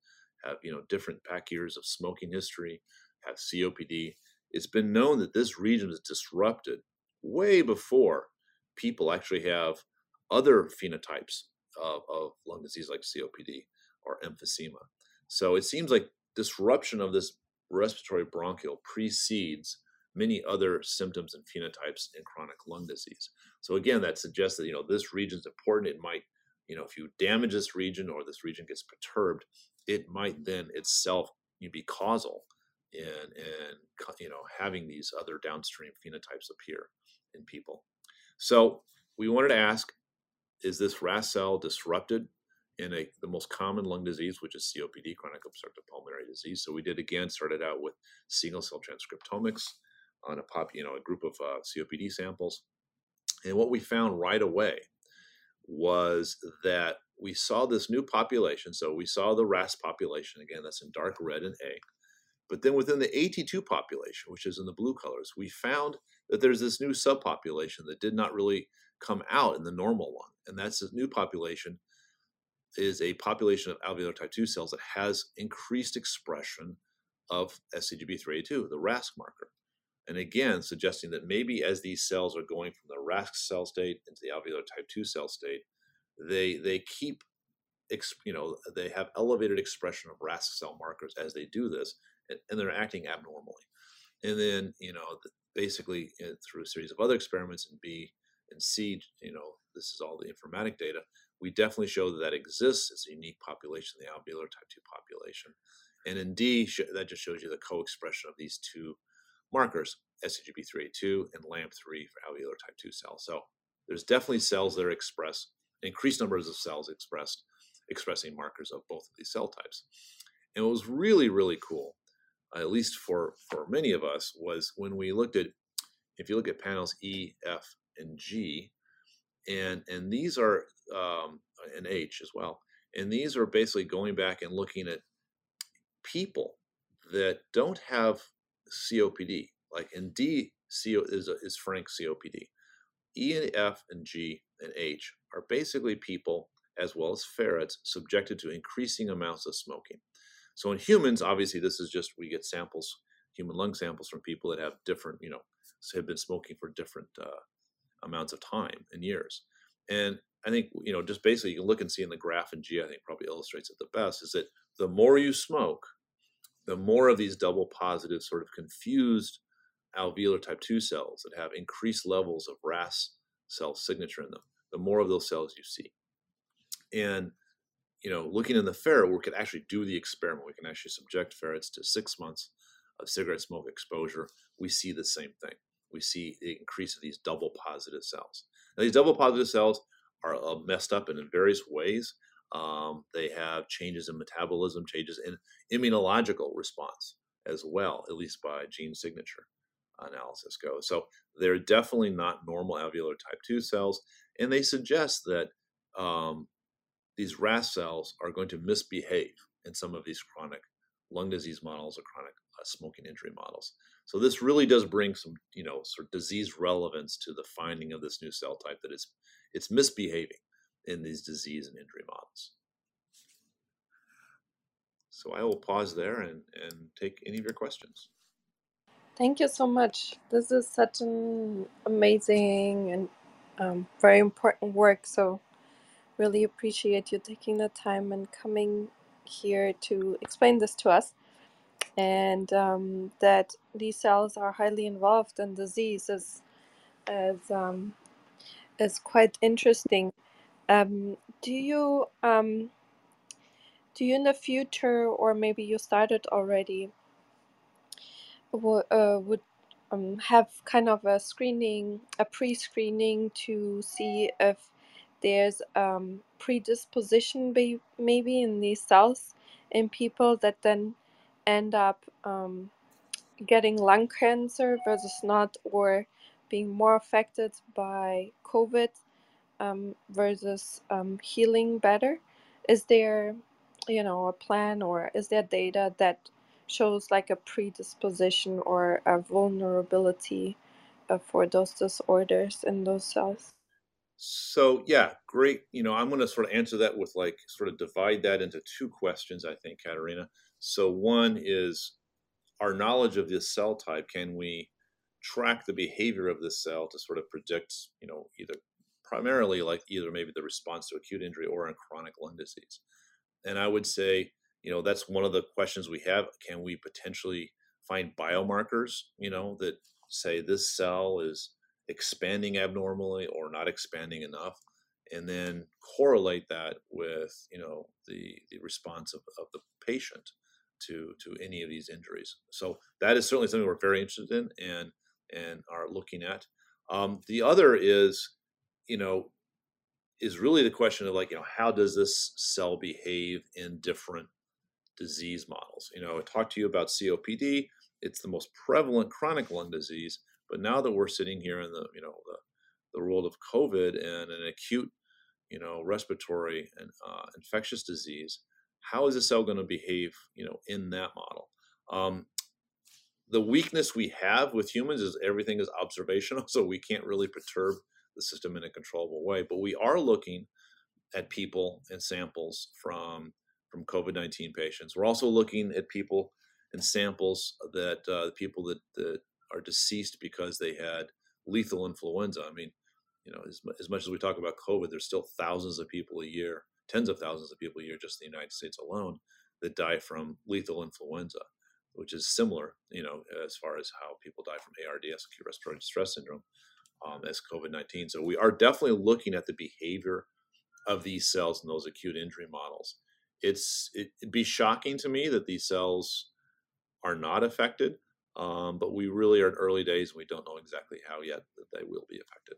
C: have, you know, different pack years of smoking history, have COPD, it's been known that this region is disrupted way before people actually have other phenotypes of, of lung disease like COPD or emphysema. So it seems like disruption of this respiratory bronchial precedes many other symptoms and phenotypes in chronic lung disease. So again, that suggests that you know this region is important. It might, you know, if you damage this region or this region gets perturbed, it might then itself be causal in in you know having these other downstream phenotypes appear in people. So we wanted to ask, is this RAS cell disrupted in a, the most common lung disease, which is COPD, chronic obstructive pulmonary disease. So we did again, started out with single cell transcriptomics on a pop, you know, a group of uh, COPD samples. And what we found right away was that we saw this new population. So we saw the RAS population again, that's in dark red and A. But then within the AT2 population, which is in the blue colors, we found that there's this new subpopulation that did not really come out in the normal one. And that's this new population is a population of alveolar type 2 cells that has increased expression of SCGB3A2, the RAS marker. And again, suggesting that maybe as these cells are going from the RAS cell state into the alveolar type 2 cell state, they they keep you know they have elevated expression of RAS cell markers as they do this, and, and they're acting abnormally. And then you know basically uh, through a series of other experiments in B and C, you know, this is all the informatic data. We definitely show that that exists as a unique population, the alveolar type 2 population. And in D, that just shows you the co-expression of these two markers, SCGB3A2 and LAMP3 for alveolar type 2 cells. So there's definitely cells that are expressed, increased numbers of cells expressed, expressing markers of both of these cell types. And what was really, really cool, at least for, for many of us, was when we looked at, if you look at panels E, F, and G, and, and these are, um, and H as well, and these are basically going back and looking at people that don't have COPD, like in D, CO is, is frank COPD. E and F and G and H are basically people, as well as ferrets, subjected to increasing amounts of smoking. So in humans, obviously, this is just we get samples, human lung samples from people that have different, you know, have been smoking for different uh, amounts of time and years. And I think, you know, just basically you can look and see in the graph in G, I think probably illustrates it the best, is that the more you smoke, the more of these double positive, sort of confused alveolar type 2 cells that have increased levels of RAS cell signature in them, the more of those cells you see. And, you know, looking in the ferret, we could actually do the experiment. We can actually subject ferrets to six months of cigarette smoke exposure. We see the same thing. We see the increase of these double positive cells. Now, these double positive cells are uh, messed up in various ways. Um, they have changes in metabolism, changes in immunological response as well, at least by gene signature analysis goes. So they're definitely not normal alveolar type 2 cells, and they suggest that um, these RAS cells are going to misbehave in some of these chronic lung disease models or chronic uh, smoking injury models. So this really does bring some, you know, sort of disease relevance to the finding of this new cell type that is it's misbehaving in these disease and injury models. So I will pause there and, and take any of your questions.
A: Thank you so much. This is such an amazing and um, very important work. So, really appreciate you taking the time and coming here to explain this to us. And um, that these cells are highly involved in disease is, is, um, is quite interesting. Um, do you um, do you in the future, or maybe you started already, would, uh, would um, have kind of a screening, a pre-screening to see if there's um, predisposition be, maybe in these cells in people that then end up um, getting lung cancer versus not, or being more affected by COVID um, versus um, healing better? Is there, you know, a plan or is there data that shows like a predisposition or a vulnerability uh, for those disorders in those cells?
C: So yeah, great. You know, I'm going to sort of answer that with like sort of divide that into two questions. I think, Katerina. So one is our knowledge of this cell type. Can we track the behavior of this cell to sort of predict, you know, either primarily like either maybe the response to acute injury or in chronic lung disease. And I would say, you know, that's one of the questions we have. Can we potentially find biomarkers, you know, that say this cell is expanding abnormally or not expanding enough? And then correlate that with, you know, the, the response of, of the patient to, to any of these injuries. So that is certainly something we're very interested in and, and are looking at. Um, the other is you know, is really the question of like, you know, how does this cell behave in different disease models? You know, I talked to you about COPD. It's the most prevalent chronic lung disease. But now that we're sitting here in the, you know, the, the world of COVID and an acute, you know, respiratory and uh, infectious disease, how is the cell going to behave, you know, in that model? Um, the weakness we have with humans is everything is observational, so we can't really perturb the system in a controllable way. But we are looking at people and samples from from COVID nineteen patients. We're also looking at people and samples that uh, people that, that are deceased because they had lethal influenza. I mean, you know, as, as much as we talk about COVID, there's still thousands of people a year, tens of thousands of people a year, just in the United States alone, that die from lethal influenza. which is similar, you know, as far as how people die from ARDS, acute respiratory distress syndrome, um, as COVID 19. So we are definitely looking at the behavior of these cells in those acute injury models. It's it, would be shocking to me that these cells are not affected, um, but we really are in early days. And we don't know exactly how yet that they will be affected.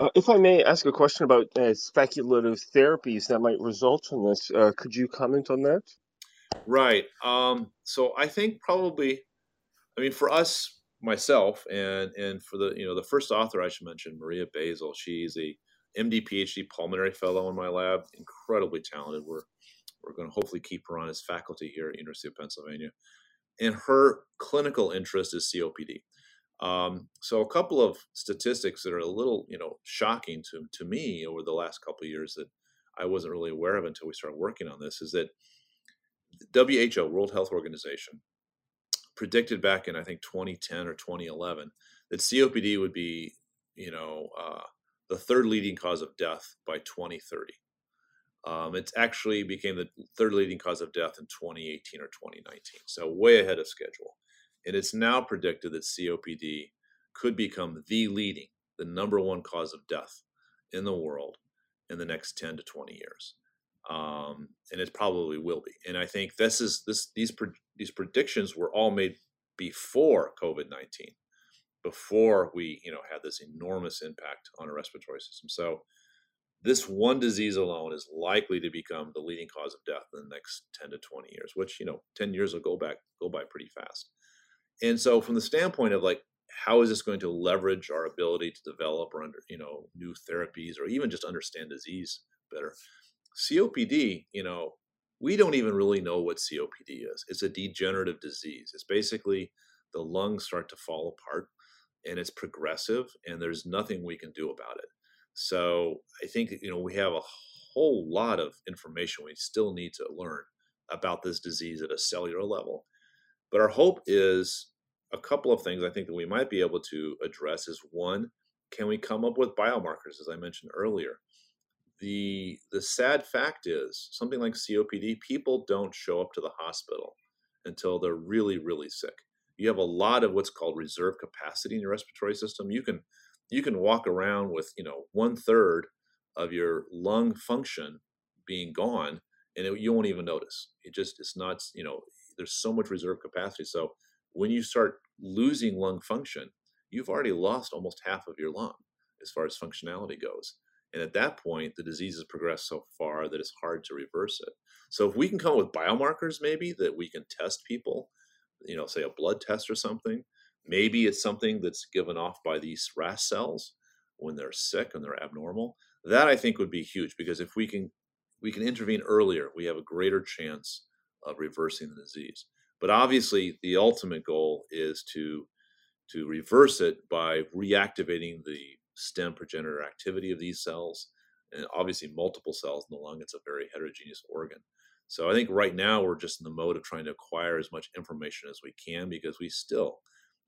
D: Uh, if I may ask a question about uh, speculative therapies that might result from this, uh, could you comment on that?
C: Right. Um, so I think probably, I mean, for us, myself, and and for the you know the first author I should mention, Maria Basil. She's a MD PhD pulmonary fellow in my lab, incredibly talented. We're we're going to hopefully keep her on as faculty here at University of Pennsylvania, and her clinical interest is COPD. Um, so a couple of statistics that are a little, you know, shocking to, to me over the last couple of years that I wasn't really aware of until we started working on this is that WHO, World Health Organization, predicted back in I think 2010 or 2011 that COPD would be, you know, uh, the third leading cause of death by 2030. Um, it actually became the third leading cause of death in 2018 or 2019, so way ahead of schedule. And it's now predicted that COPD could become the leading, the number one cause of death in the world in the next 10 to 20 years. Um, and it probably will be. And I think this is this these these predictions were all made before COVID nineteen, before we you know had this enormous impact on our respiratory system. So this one disease alone is likely to become the leading cause of death in the next 10 to 20 years which you know 10 years will go back go by pretty fast and so from the standpoint of like how is this going to leverage our ability to develop or under you know new therapies or even just understand disease better copd you know we don't even really know what copd is. It's a degenerative disease. It's basically the lungs start to fall apart and it's progressive and there's nothing we can do about it. So i think you know we have a whole lot of information we still need to learn about this disease at a cellular level. But our hope is a couple of things I think that we might be able to address is one, can we come up with biomarkers, as I mentioned earlier? The, the sad fact is something like COPD, people don't show up to the hospital until they're really, really sick. You have a lot of what's called reserve capacity in your respiratory system. You can you can walk around with you know one third of your lung function being gone, and it, you won't even notice. It just it's not you know there's so much reserve capacity. So when you start losing lung function, you've already lost almost half of your lung as far as functionality goes. And at that point, the disease has progressed so far that it's hard to reverse it. So if we can come up with biomarkers, maybe that we can test people, you know, say a blood test or something, maybe it's something that's given off by these RAS cells when they're sick and they're abnormal. That I think would be huge because if we can we can intervene earlier, we have a greater chance of reversing the disease. But obviously, the ultimate goal is to to reverse it by reactivating the stem progenitor activity of these cells, and obviously multiple cells in the lung. It's a very heterogeneous organ. So I think right now we're just in the mode of trying to acquire as much information as we can because we still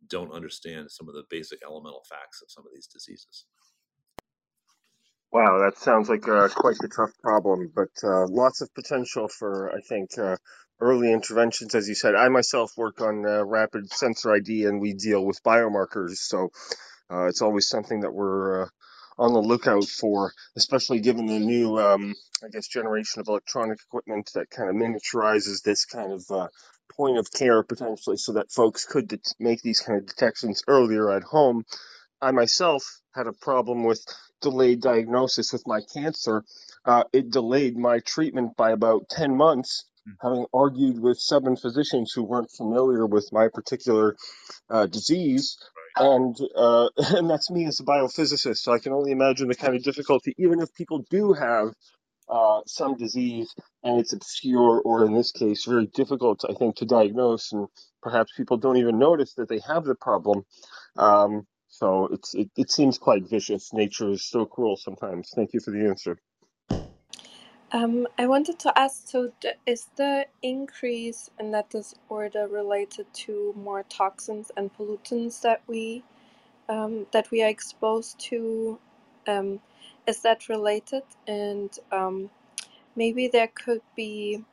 C: don't understand some of the basic elemental facts of some of these diseases.
D: Wow, that sounds like uh, quite a tough problem, but uh, lots of potential for, I think, uh, early interventions. As you said, I myself work on uh, rapid sensor ID and we deal with biomarkers. So uh, it's always something that we're uh, on the lookout for, especially given the new, um, I guess, generation of electronic equipment that kind of miniaturizes this kind of point of care potentially so that folks could det- make these kind of detections earlier at home. I myself had a problem with delayed diagnosis with my cancer, uh, it delayed my treatment by about 10 months, mm. having argued with seven physicians who weren't familiar with my particular uh, disease. And uh, and that's me as a biophysicist. So I can only imagine the kind of difficulty, even if people do have uh, some disease and it's obscure or in this case very difficult i think to diagnose and perhaps people don't even notice that they have the problem um, so it's it, it seems quite vicious. Nature is so cruel sometimes. Thank you for the answer.
A: Um, I wanted to ask so, is the increase in that disorder related to more toxins and pollutants that we um, that we are exposed to? Um, is that related? And um, maybe there could be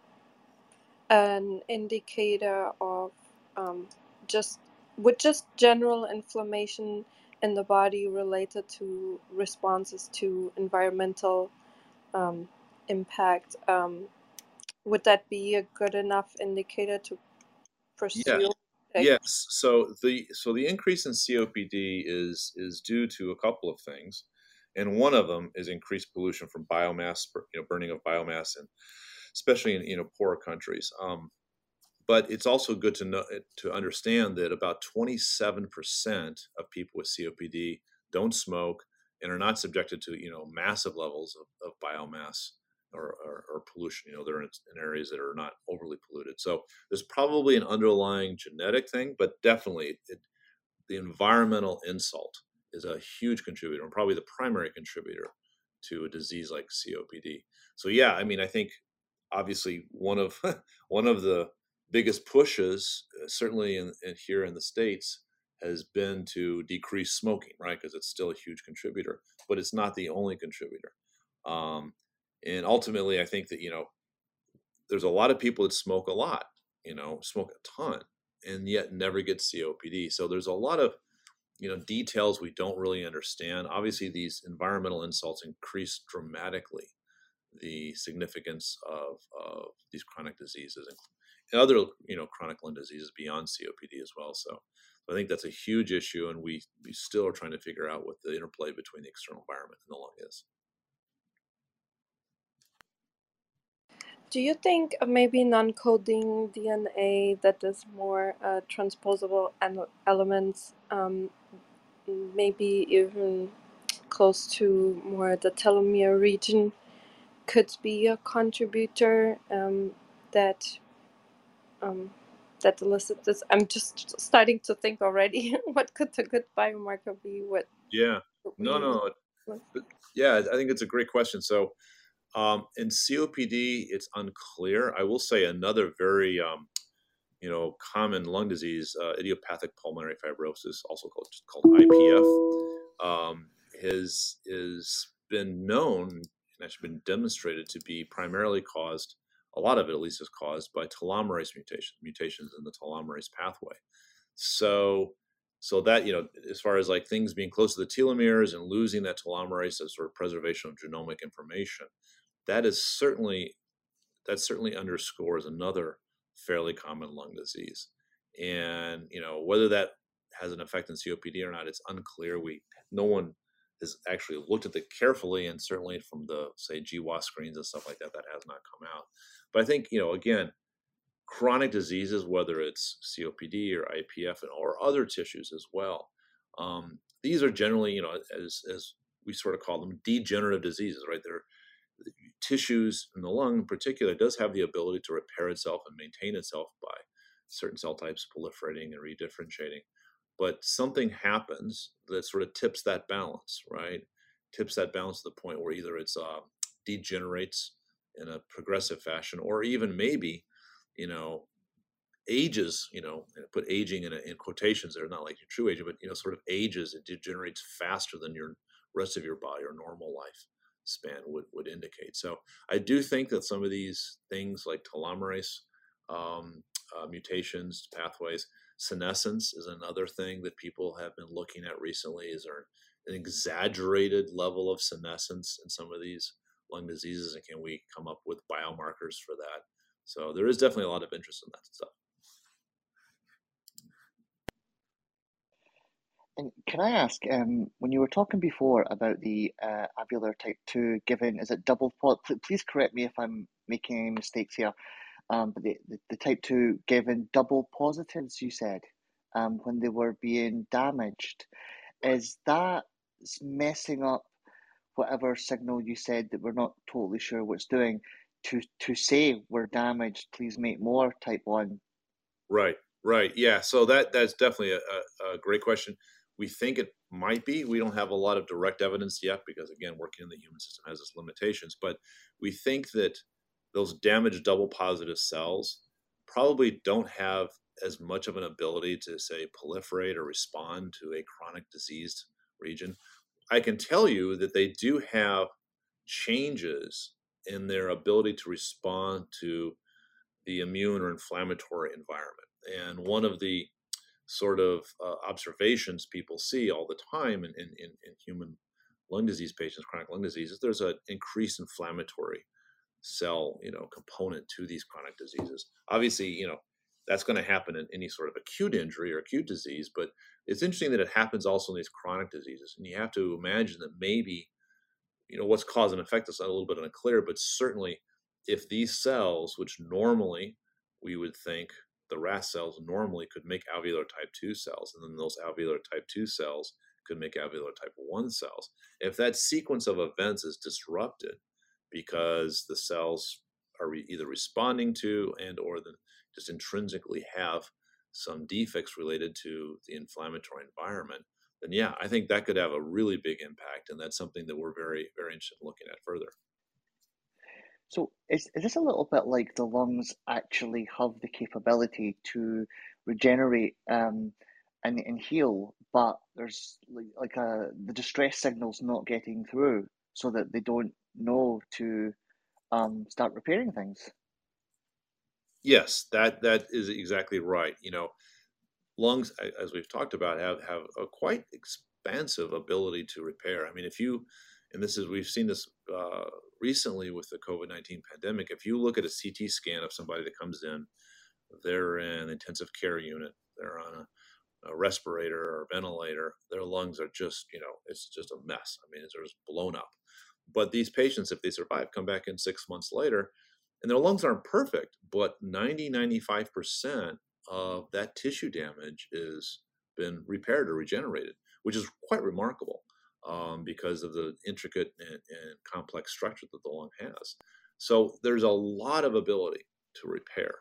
A: an indicator of um, just with just general inflammation in the body related to responses to environmental um, impact. Um, would that be a good enough indicator to pursue?
C: Yes. Yes. So the so the increase in COPD is is due to a couple of things, and one of them is increased pollution from biomass, you know, burning of biomass, and especially in you know poorer countries. Um, but it's also good to know to understand that about 27% of people with COPD don't smoke and are not subjected to you know massive levels of, of biomass or, or, or pollution. You know, they're in, in areas that are not overly polluted. So there's probably an underlying genetic thing, but definitely it, the environmental insult is a huge contributor and probably the primary contributor to a disease like COPD. So yeah, I mean, I think obviously one of one of the biggest pushes, uh, certainly in, in here in the states, has been to decrease smoking, right? Because it's still a huge contributor, but it's not the only contributor. Um, and ultimately, I think that you know, there's a lot of people that smoke a lot, you know, smoke a ton, and yet never get COPD. So there's a lot of you know details we don't really understand. Obviously, these environmental insults increase dramatically the significance of, of these chronic diseases and other you know chronic lung diseases beyond COPD as well. So I think that's a huge issue, and we we still are trying to figure out what the interplay between the external environment and the lung is.
A: Do you think uh, maybe non-coding DNA that is more uh, transposable ele- elements, um, maybe even close to more the telomere region, could be a contributor um, that um, that elicits this? I'm just starting to think already. what could a good biomarker be? What
C: Yeah. No, no. Yeah, I think it's a great question. So, um, in COPD, it's unclear. I will say another very, um, you know, common lung disease, uh, idiopathic pulmonary fibrosis, also called called IPF, um, has is been known and actually been demonstrated to be primarily caused. A lot of it, at least, is caused by telomerase mutations, mutations in the telomerase pathway. So, so that you know, as far as like things being close to the telomeres and losing that telomerase as sort of preservation of genomic information, that is certainly that certainly underscores another fairly common lung disease. And you know whether that has an effect in COPD or not, it's unclear. We no one has actually looked at it carefully, and certainly from the say GWAS screens and stuff like that, that has not come out. But I think you know again, chronic diseases, whether it's COPD or IPF and- or other tissues as well, um, these are generally you know as as we sort of call them degenerative diseases, right? They're tissues in the lung in particular does have the ability to repair itself and maintain itself by certain cell types proliferating and redifferentiating. But something happens that sort of tips that balance right? Tips that balance to the point where either it's uh, degenerates in a progressive fashion or even maybe you know ages you know put aging in, in quotations there not like your true aging but you know sort of ages it degenerates faster than your rest of your body or normal life span would, would indicate. So I do think that some of these things like telomerase um, uh, mutations, pathways, senescence is another thing that people have been looking at recently. Is there an exaggerated level of senescence in some of these lung diseases, and can we come up with biomarkers for that? So there is definitely a lot of interest in that stuff.
B: And can I ask, um, when you were talking before about the uh, alveolar type 2 given, is it double, po- please correct me if I'm making any mistakes here, um, but the, the, the type 2 given double positives, you said, um, when they were being damaged. Is that messing up whatever signal you said that we're not totally sure what's doing to, to say we're damaged, please make more type 1?
C: Right, right, yeah. So that that's definitely a, a, a great question. We think it might be. We don't have a lot of direct evidence yet because, again, working in the human system has its limitations. But we think that those damaged double positive cells probably don't have as much of an ability to, say, proliferate or respond to a chronic diseased region. I can tell you that they do have changes in their ability to respond to the immune or inflammatory environment. And one of the sort of uh, observations people see all the time in, in, in, human lung disease patients, chronic lung disease, is there's an increased inflammatory cell, you know, component to these chronic diseases. Obviously, you know, that's going to happen in any sort of acute injury or acute disease, but it's interesting that it happens also in these chronic diseases. And you have to imagine that maybe, you know, what's cause and effect is a little bit unclear, but certainly if these cells, which normally we would think the RAS cells normally could make alveolar type 2 cells, and then those alveolar type 2 cells could make alveolar type 1 cells. If that sequence of events is disrupted because the cells are either responding to and or the, just intrinsically have some defects related to the inflammatory environment, then yeah, I think that could have a really big impact, and that's something that we're very, very interested in looking at further.
B: So is, is this a little bit like the lungs actually have the capability to regenerate um, and, and heal, but there's like, like a, the distress signals not getting through so that they don't know to um, start repairing things?
C: Yes, that that is exactly right. You know, lungs, as we've talked about, have have a quite expansive ability to repair. I mean, if you and this is we've seen this uh, recently with the COVID nineteen pandemic. If you look at a CT scan of somebody that comes in, they're in intensive care unit, they're on a, a respirator or ventilator, their lungs are just you know it's just a mess. I mean, it's just blown up. But these patients, if they survive, come back in six months later, and their lungs aren't perfect, but 90 95% of that tissue damage is been repaired or regenerated, which is quite remarkable um, because of the intricate and, and, complex structure that the lung has. So there's a lot of ability to repair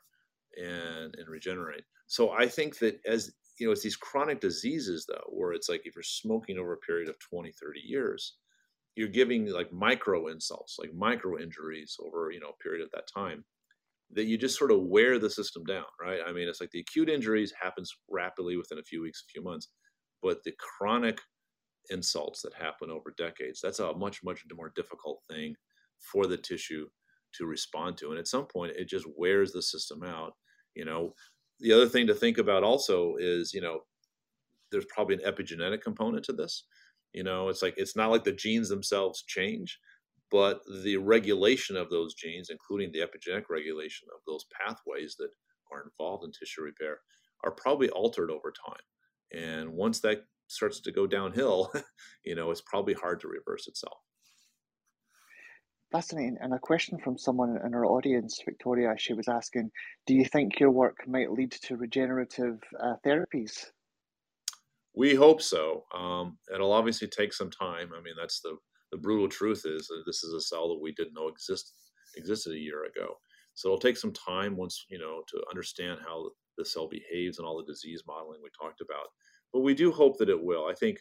C: and, and regenerate. So I think that as you know, it's these chronic diseases though, where it's like if you're smoking over a period of 20, 30 years, you're giving like micro insults, like micro injuries over, you know, a period of that time that you just sort of wear the system down, right? I mean, it's like the acute injuries happens rapidly within a few weeks, a few months, but the chronic insults that happen over decades. That's a much, much more difficult thing for the tissue to respond to. And at some point, it just wears the system out. You know, the other thing to think about also is, you know, there's probably an epigenetic component to this. You know, it's like it's not like the genes themselves change, but the regulation of those genes, including the epigenetic regulation of those pathways that are involved in tissue repair, are probably altered over time. And once that starts to go downhill, you know, it's probably hard to reverse itself.
B: Fascinating. And a question from someone in our audience, Victoria, she was asking, do you think your work might lead to regenerative uh, therapies?
C: We hope so. Um, it'll obviously take some time. I mean, that's the, the brutal truth is that this is a cell that we didn't know exist, existed a year ago. So it'll take some time once, you know, to understand how the cell behaves and all the disease modeling we talked about but we do hope that it will. I think,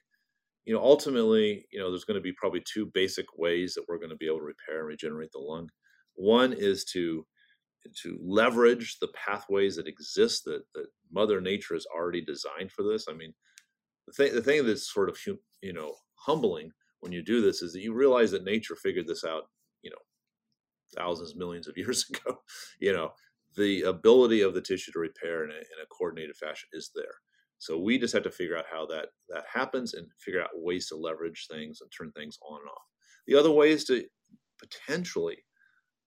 C: you know, ultimately, you know, there's going to be probably two basic ways that we're going to be able to repair and regenerate the lung. One is to to leverage the pathways that exist that, that Mother Nature has already designed for this. I mean, the thing the thing that's sort of you know humbling when you do this is that you realize that nature figured this out, you know, thousands, millions of years ago. you know, the ability of the tissue to repair in a, in a coordinated fashion is there. So we just have to figure out how that that happens and figure out ways to leverage things and turn things on and off. The other way is to potentially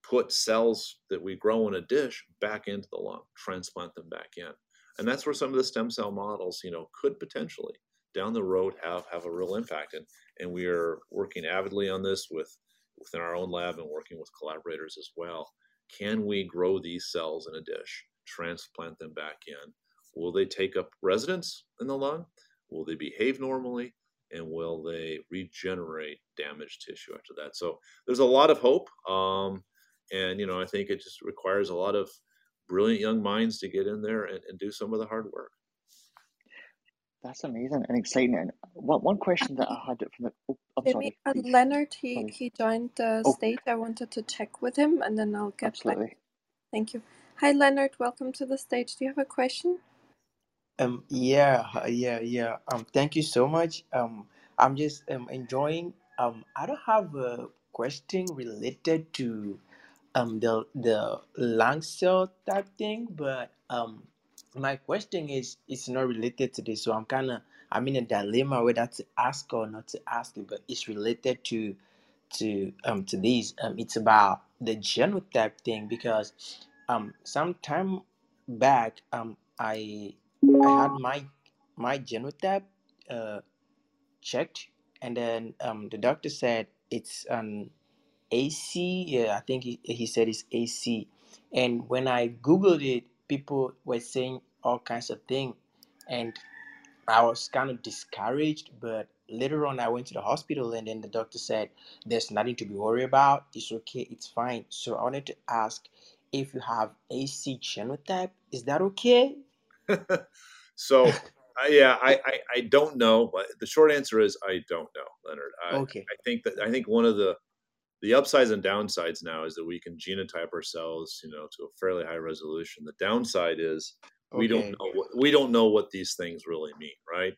C: put cells that we grow in a dish back into the lung, transplant them back in. And that's where some of the stem cell models, you know, could potentially down the road have have a real impact. And and we are working avidly on this with within our own lab and working with collaborators as well. Can we grow these cells in a dish, transplant them back in? Will they take up residence in the lung? Will they behave normally? And will they regenerate damaged tissue after that? So there's a lot of hope. Um, and, you know, I think it just requires a lot of brilliant young minds to get in there and, and do some of the hard work.
B: That's amazing and exciting. And one, one question that I had from the oh, I'm sorry,
A: uh, Leonard, he, sorry. he joined the oh. stage. I wanted to check with him and then I'll get Absolutely. back. Thank you. Hi, Leonard. Welcome to the stage. Do you have a question?
E: Um, yeah, yeah, yeah. Um, thank you so much. Um, I'm just um enjoying. Um, I don't have a question related to um the the lung cell type thing, but um my question is it's not related to this, so I'm kind of I'm in a dilemma whether to ask or not to ask it, but it's related to to um to this. Um, it's about the genotype thing because um some time back um I I had my my genotype uh checked and then um the doctor said it's an AC. Yeah, I think he, he said it's AC. And when I googled it, people were saying all kinds of things, and I was kind of discouraged. But later on, I went to the hospital, and then the doctor said, "There's nothing to be worried about. It's okay. It's fine." So I wanted to ask if you have AC genotype. Is that okay?
C: so uh, yeah, I, I, I don't know, but the short answer is I don't know, Leonard. I,
E: Okay.
C: I think that I think one of the the upsides and downsides now is that we can genotype ourselves, you know, to a fairly high resolution. The downside is we don't know what we don't know what these things really mean, right?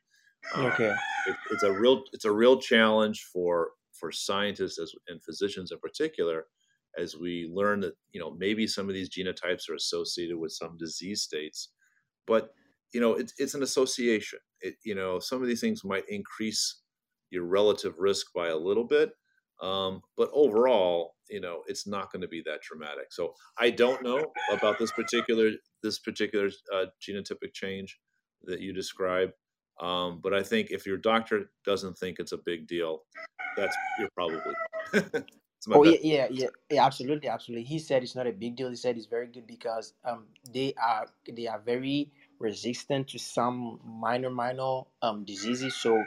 C: Um,
E: Okay.
C: it, it's a real it's a real challenge for for scientists as, and physicians in particular as we learn that you know maybe some of these genotypes are associated with some disease states but you know it's it's an association it you know some of these things might increase your relative risk by a little bit um, but overall you know it's not going to be that dramatic so i don't know about this particular this particular uh, genotypic change that you describe um, but i think if your doctor doesn't think it's a big deal that's you're probably
E: Oh yeah, yeah, yeah, yeah, absolutely, absolutely. He said it's not a big deal. He said it's very good because um they are they are very resistant to some minor minor um diseases. So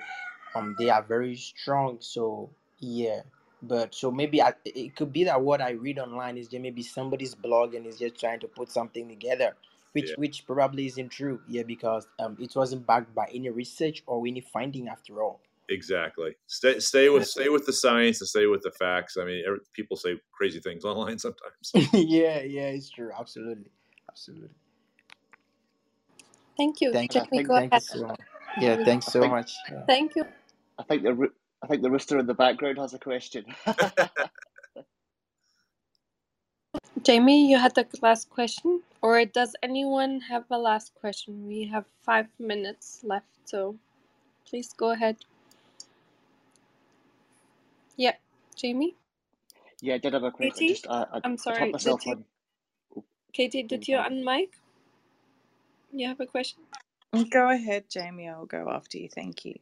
E: um they are very strong. So yeah, but so maybe I, it could be that what I read online is just maybe somebody's blog and is just trying to put something together, which
C: yeah
E: which probably isn't true. Yeah, because um it wasn't backed by any research or any finding after all.
C: Exactly. Stay stay with stay with the science and stay with the facts. I mean, every, people say crazy things online sometimes.
E: yeah, yeah, it's true. Absolutely, absolutely.
A: Thank you.
E: Thank,
B: And
A: Jamie,
B: think
A: go
E: thank you so much. Yeah, thanks so
B: think
E: much. Yeah.
A: Thank you.
B: I think the I think the rooster in the background has a question.
A: Jamie, you had the last question? Or does anyone have a last question? We have five minutes left, so please go ahead. Yeah, Jamie?
B: yeah, I did have a question.
A: Katie?
B: Just I, I,
A: I'm sorry, did
B: myself
A: you,
B: on.
A: Katie, did you
B: pardon.
A: unmic? You have a question?
F: Go ahead, Jamie. I'll go after you. Thank you.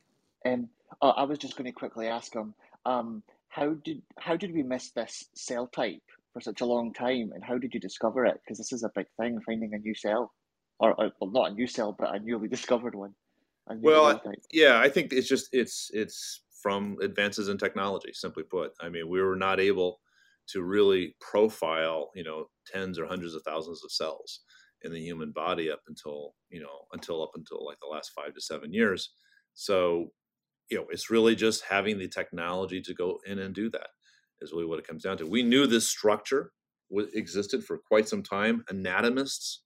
B: Um, oh, I was just going to quickly ask him. Um, how did how did we miss this cell type for such a long time, and how did you discover it? Because this is a big thing, finding a new cell, or, or well, not a new cell, but a newly discovered one, a new
C: well, I- yeah, I think it's just it's it's from advances in technology. Simply put, I mean, we were not able to really profile, you know, tens or hundreds of thousands of cells in the human body up until you know until up until like the last five to seven years. So, you know, it's really just having the technology to go in and do that is really what it comes down to. We knew this structure existed for quite some time. Anatomists,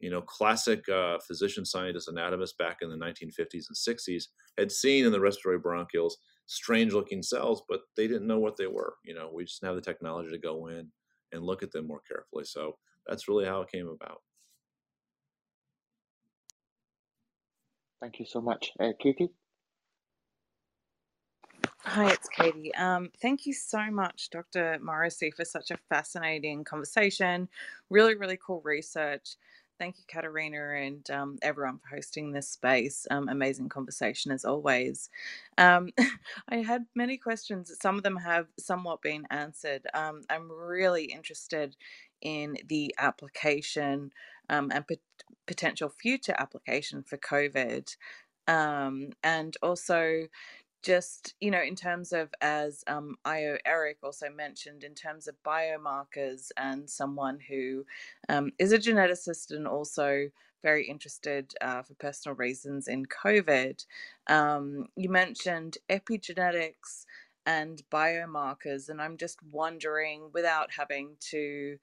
C: you know, classic uh, physician scientist anatomists back in the 1950s and 60s had seen in the respiratory bronchioles strange looking cells, but they didn't know what they were. You know, we just have the technology to go in and look at them more carefully. So that's really how it came about.
B: Thank you so much, uh, Katie.
F: Hi, it's Katie. Um, thank you so much, Dr. Morrisey, for such a fascinating conversation. Really, really cool research. Thank you, Katerina, and um, everyone for hosting this space. Um, amazing conversation as always. Um, I had many questions. Some of them have somewhat been answered. Um, I'm really interested in the application um, and pot- potential future application for COVID. Um, and also, just you know in terms of as um, io eric also mentioned in terms of biomarkers and someone who um, is a geneticist and also very interested uh, for personal reasons in covid um, you mentioned epigenetics and biomarkers and i'm just wondering without having to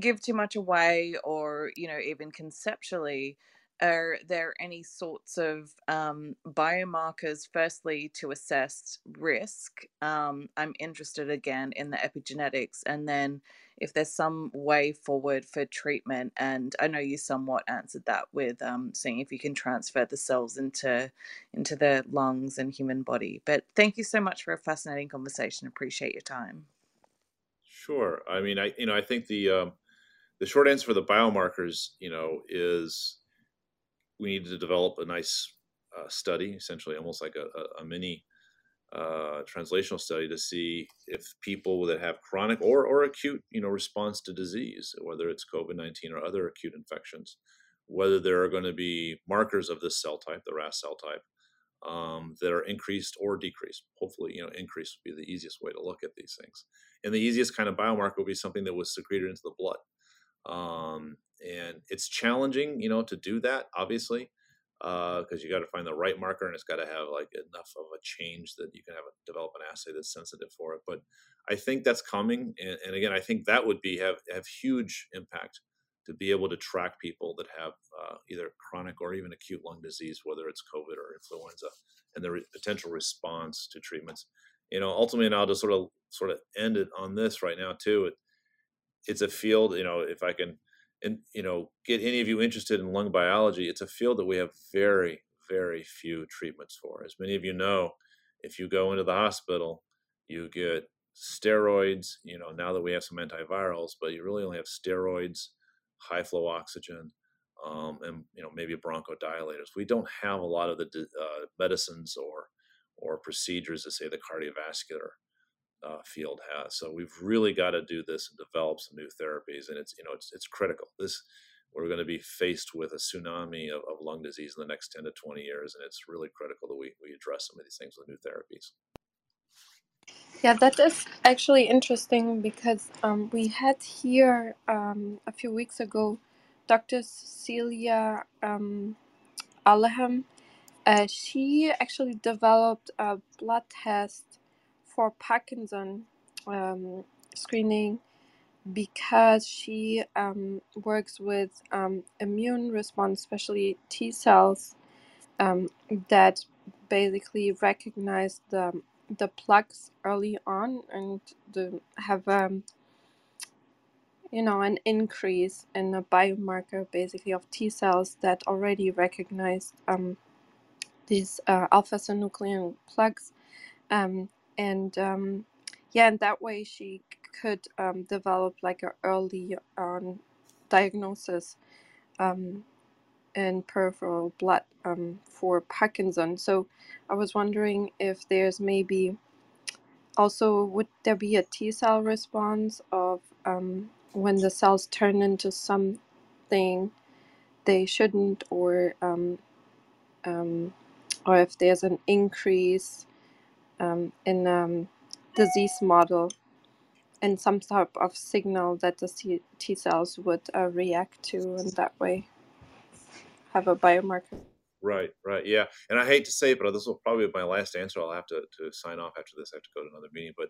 F: give too much away or you know even conceptually are there any sorts of um, biomarkers, firstly, to assess risk? Um, I'm interested again in the epigenetics, and then if there's some way forward for treatment. And I know you somewhat answered that with um, seeing if you can transfer the cells into into the lungs and human body. But thank you so much for a fascinating conversation. Appreciate your time.
C: Sure. I mean, I you know I think the um, the short answer for the biomarkers, you know, is we need to develop a nice uh, study, essentially almost like a, a, a mini uh, translational study to see if people that have chronic or, or acute, you know, response to disease, whether it's COVID-19 or other acute infections, whether there are going to be markers of this cell type, the RAS cell type, um, that are increased or decreased. Hopefully, you know, increase would be the easiest way to look at these things. And the easiest kind of biomarker would be something that was secreted into the blood. Um, and it's challenging, you know, to do that, obviously, because uh, you got to find the right marker and it's got to have like enough of a change that you can have a, develop an assay that's sensitive for it. But I think that's coming, and, and again, I think that would be have have huge impact to be able to track people that have uh, either chronic or even acute lung disease, whether it's COVID or influenza, and the re- potential response to treatments. You know, ultimately, and I'll just sort of sort of end it on this right now too. It, it's a field, you know, if I can, and you know, get any of you interested in lung biology, it's a field that we have very, very few treatments for. As many of you know, if you go into the hospital, you get steroids. You know, now that we have some antivirals, but you really only have steroids, high flow oxygen, um, and you know maybe bronchodilators. We don't have a lot of the uh, medicines or or procedures to say the cardiovascular uh, field has. So we've really got to do this and develop some new therapies, and it's you know it's it's critical. This we're going to be faced with a tsunami of, of lung disease in the next 10 to 20 years, and it's really critical that we, we address some of these things with new therapies.
A: Yeah, that is actually interesting because um, we had here um, a few weeks ago Dr. Celia um. Uh, she actually developed a blood test for Parkinson um, screening because she um, works with um, immune response, especially T cells, um, that basically recognize the the plugs early on and the, have um, you know an increase in a biomarker basically of T cells that already recognize um, these uh, alpha synuclein plugs. Um, and um, yeah, and that way she could um, develop like an early um, diagnosis um, in peripheral blood um, for Parkinson. So I was wondering if there's maybe also would there be a T cell response of um, when the cells turn into something they shouldn't, or um, um, or if there's an increase um, in um, disease model and some type of signal that the C- T cells would uh, react to in that way have a biomarker.
C: Right, right, yeah. And I hate to say it, but this will probably be my last answer. I'll have to, to sign off after this. I have to go to another meeting. But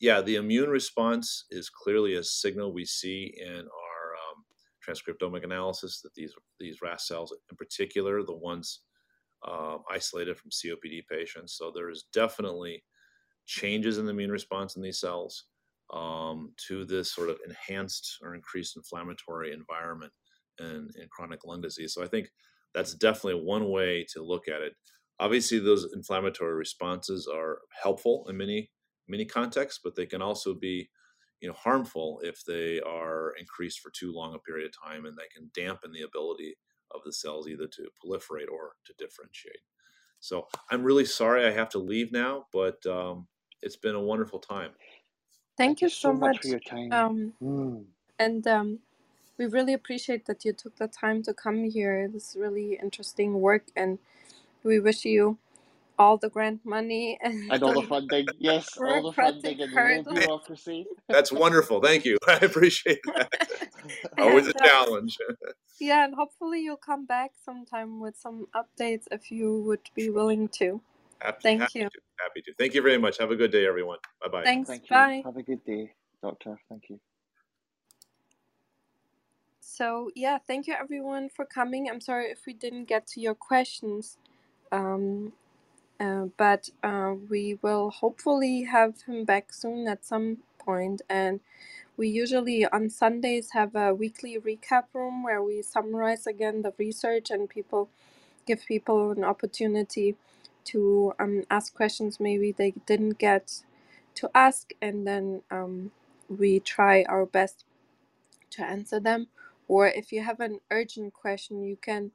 C: yeah, the immune response is clearly a signal we see in our um, transcriptomic analysis that these these RAS cells, in particular, the ones uh, isolated from COPD patients. So there is definitely changes in the immune response in these cells um, to this sort of enhanced or increased inflammatory environment in, in chronic lung disease. So I think that's definitely one way to look at it. Obviously, those inflammatory responses are helpful in many many contexts, but they can also be you know harmful if they are increased for too long a period of time and they can dampen the ability of the cells either to proliferate or to differentiate. So I'm really sorry I have to leave now, but um, it's been a wonderful time.
A: Thank you so,
B: so much
A: much.
B: for your time.
A: Um,
B: Mm.
A: and um, we really appreciate that you took the time to come here. This is really interesting work, and we wish you all the grant money and
B: And all the
A: the
B: funding, yes, all the funding and the no
A: hurdles.
B: bureaucracy.
C: That's wonderful. Thank you. I appreciate that. Always a
A: uh,
C: challenge.
A: yeah, and hopefully you'll come back sometime with some updates if you would be willing to.
C: Happy,
A: Thank
C: happy
A: you.
C: to. Happy to. Thank you very much. Have a good day, everyone. Bye bye.
A: Thanks.
B: Thank you.
A: Bye.
B: Have a good day, Doctor. Thank you.
A: So yeah, thank you everyone for coming. I'm sorry if we didn't get to your questions. Um, uh, but uh, we will hopefully have him back soon at some point. and we usually on sundays have a weekly recap room where we summarize again the research and people give people an opportunity to um, ask questions maybe they didn't get to ask and then um, we try our best to answer them or if you have an urgent question you can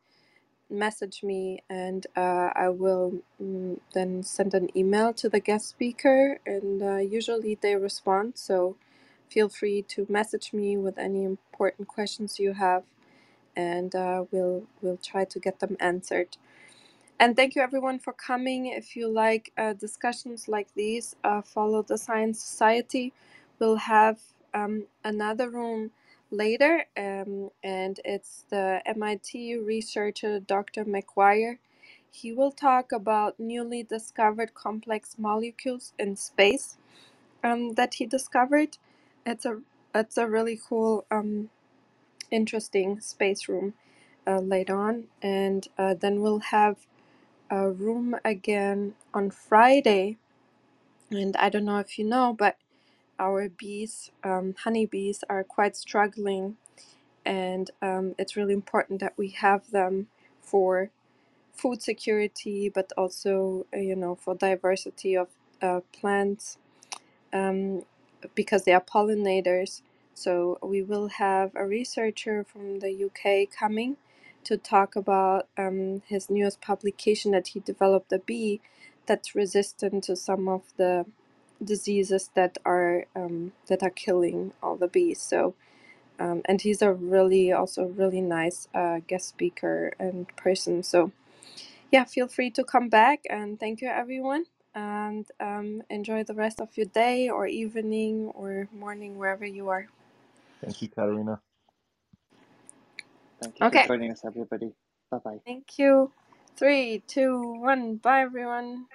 A: message me and uh, I will mm, then send an email to the guest speaker and uh, usually they respond. So feel free to message me with any important questions you have and uh, we'll we'll try to get them answered. And thank you everyone for coming. If you like uh, discussions like these uh, follow the science society. We'll have um, another room later um, and it's the mit researcher dr mcguire. He will talk about newly discovered complex molecules in space um, that he discovered. It's a it's a really cool um, interesting space room uh, later on and uh, then we'll have a room again on friday. And i don't know if you know but our bees um, honeybees are quite struggling and um, it's really important that we have them for food security but also you know for diversity of uh, plants um, because they are pollinators. So we will have a researcher from the UK coming to talk about um, his newest publication that he developed a bee that's resistant to some of the diseases that are um, that are killing all the bees. So um, and he's a really also really nice uh, guest speaker and person. So yeah, feel free to come back and thank you everyone and um, enjoy the rest of your day or evening or morning wherever you are.
G: Thank you, Katarina.
B: Thank you
A: Okay.
B: for joining us, everybody. Bye bye.
A: Thank you. Three, two, one. Bye, everyone.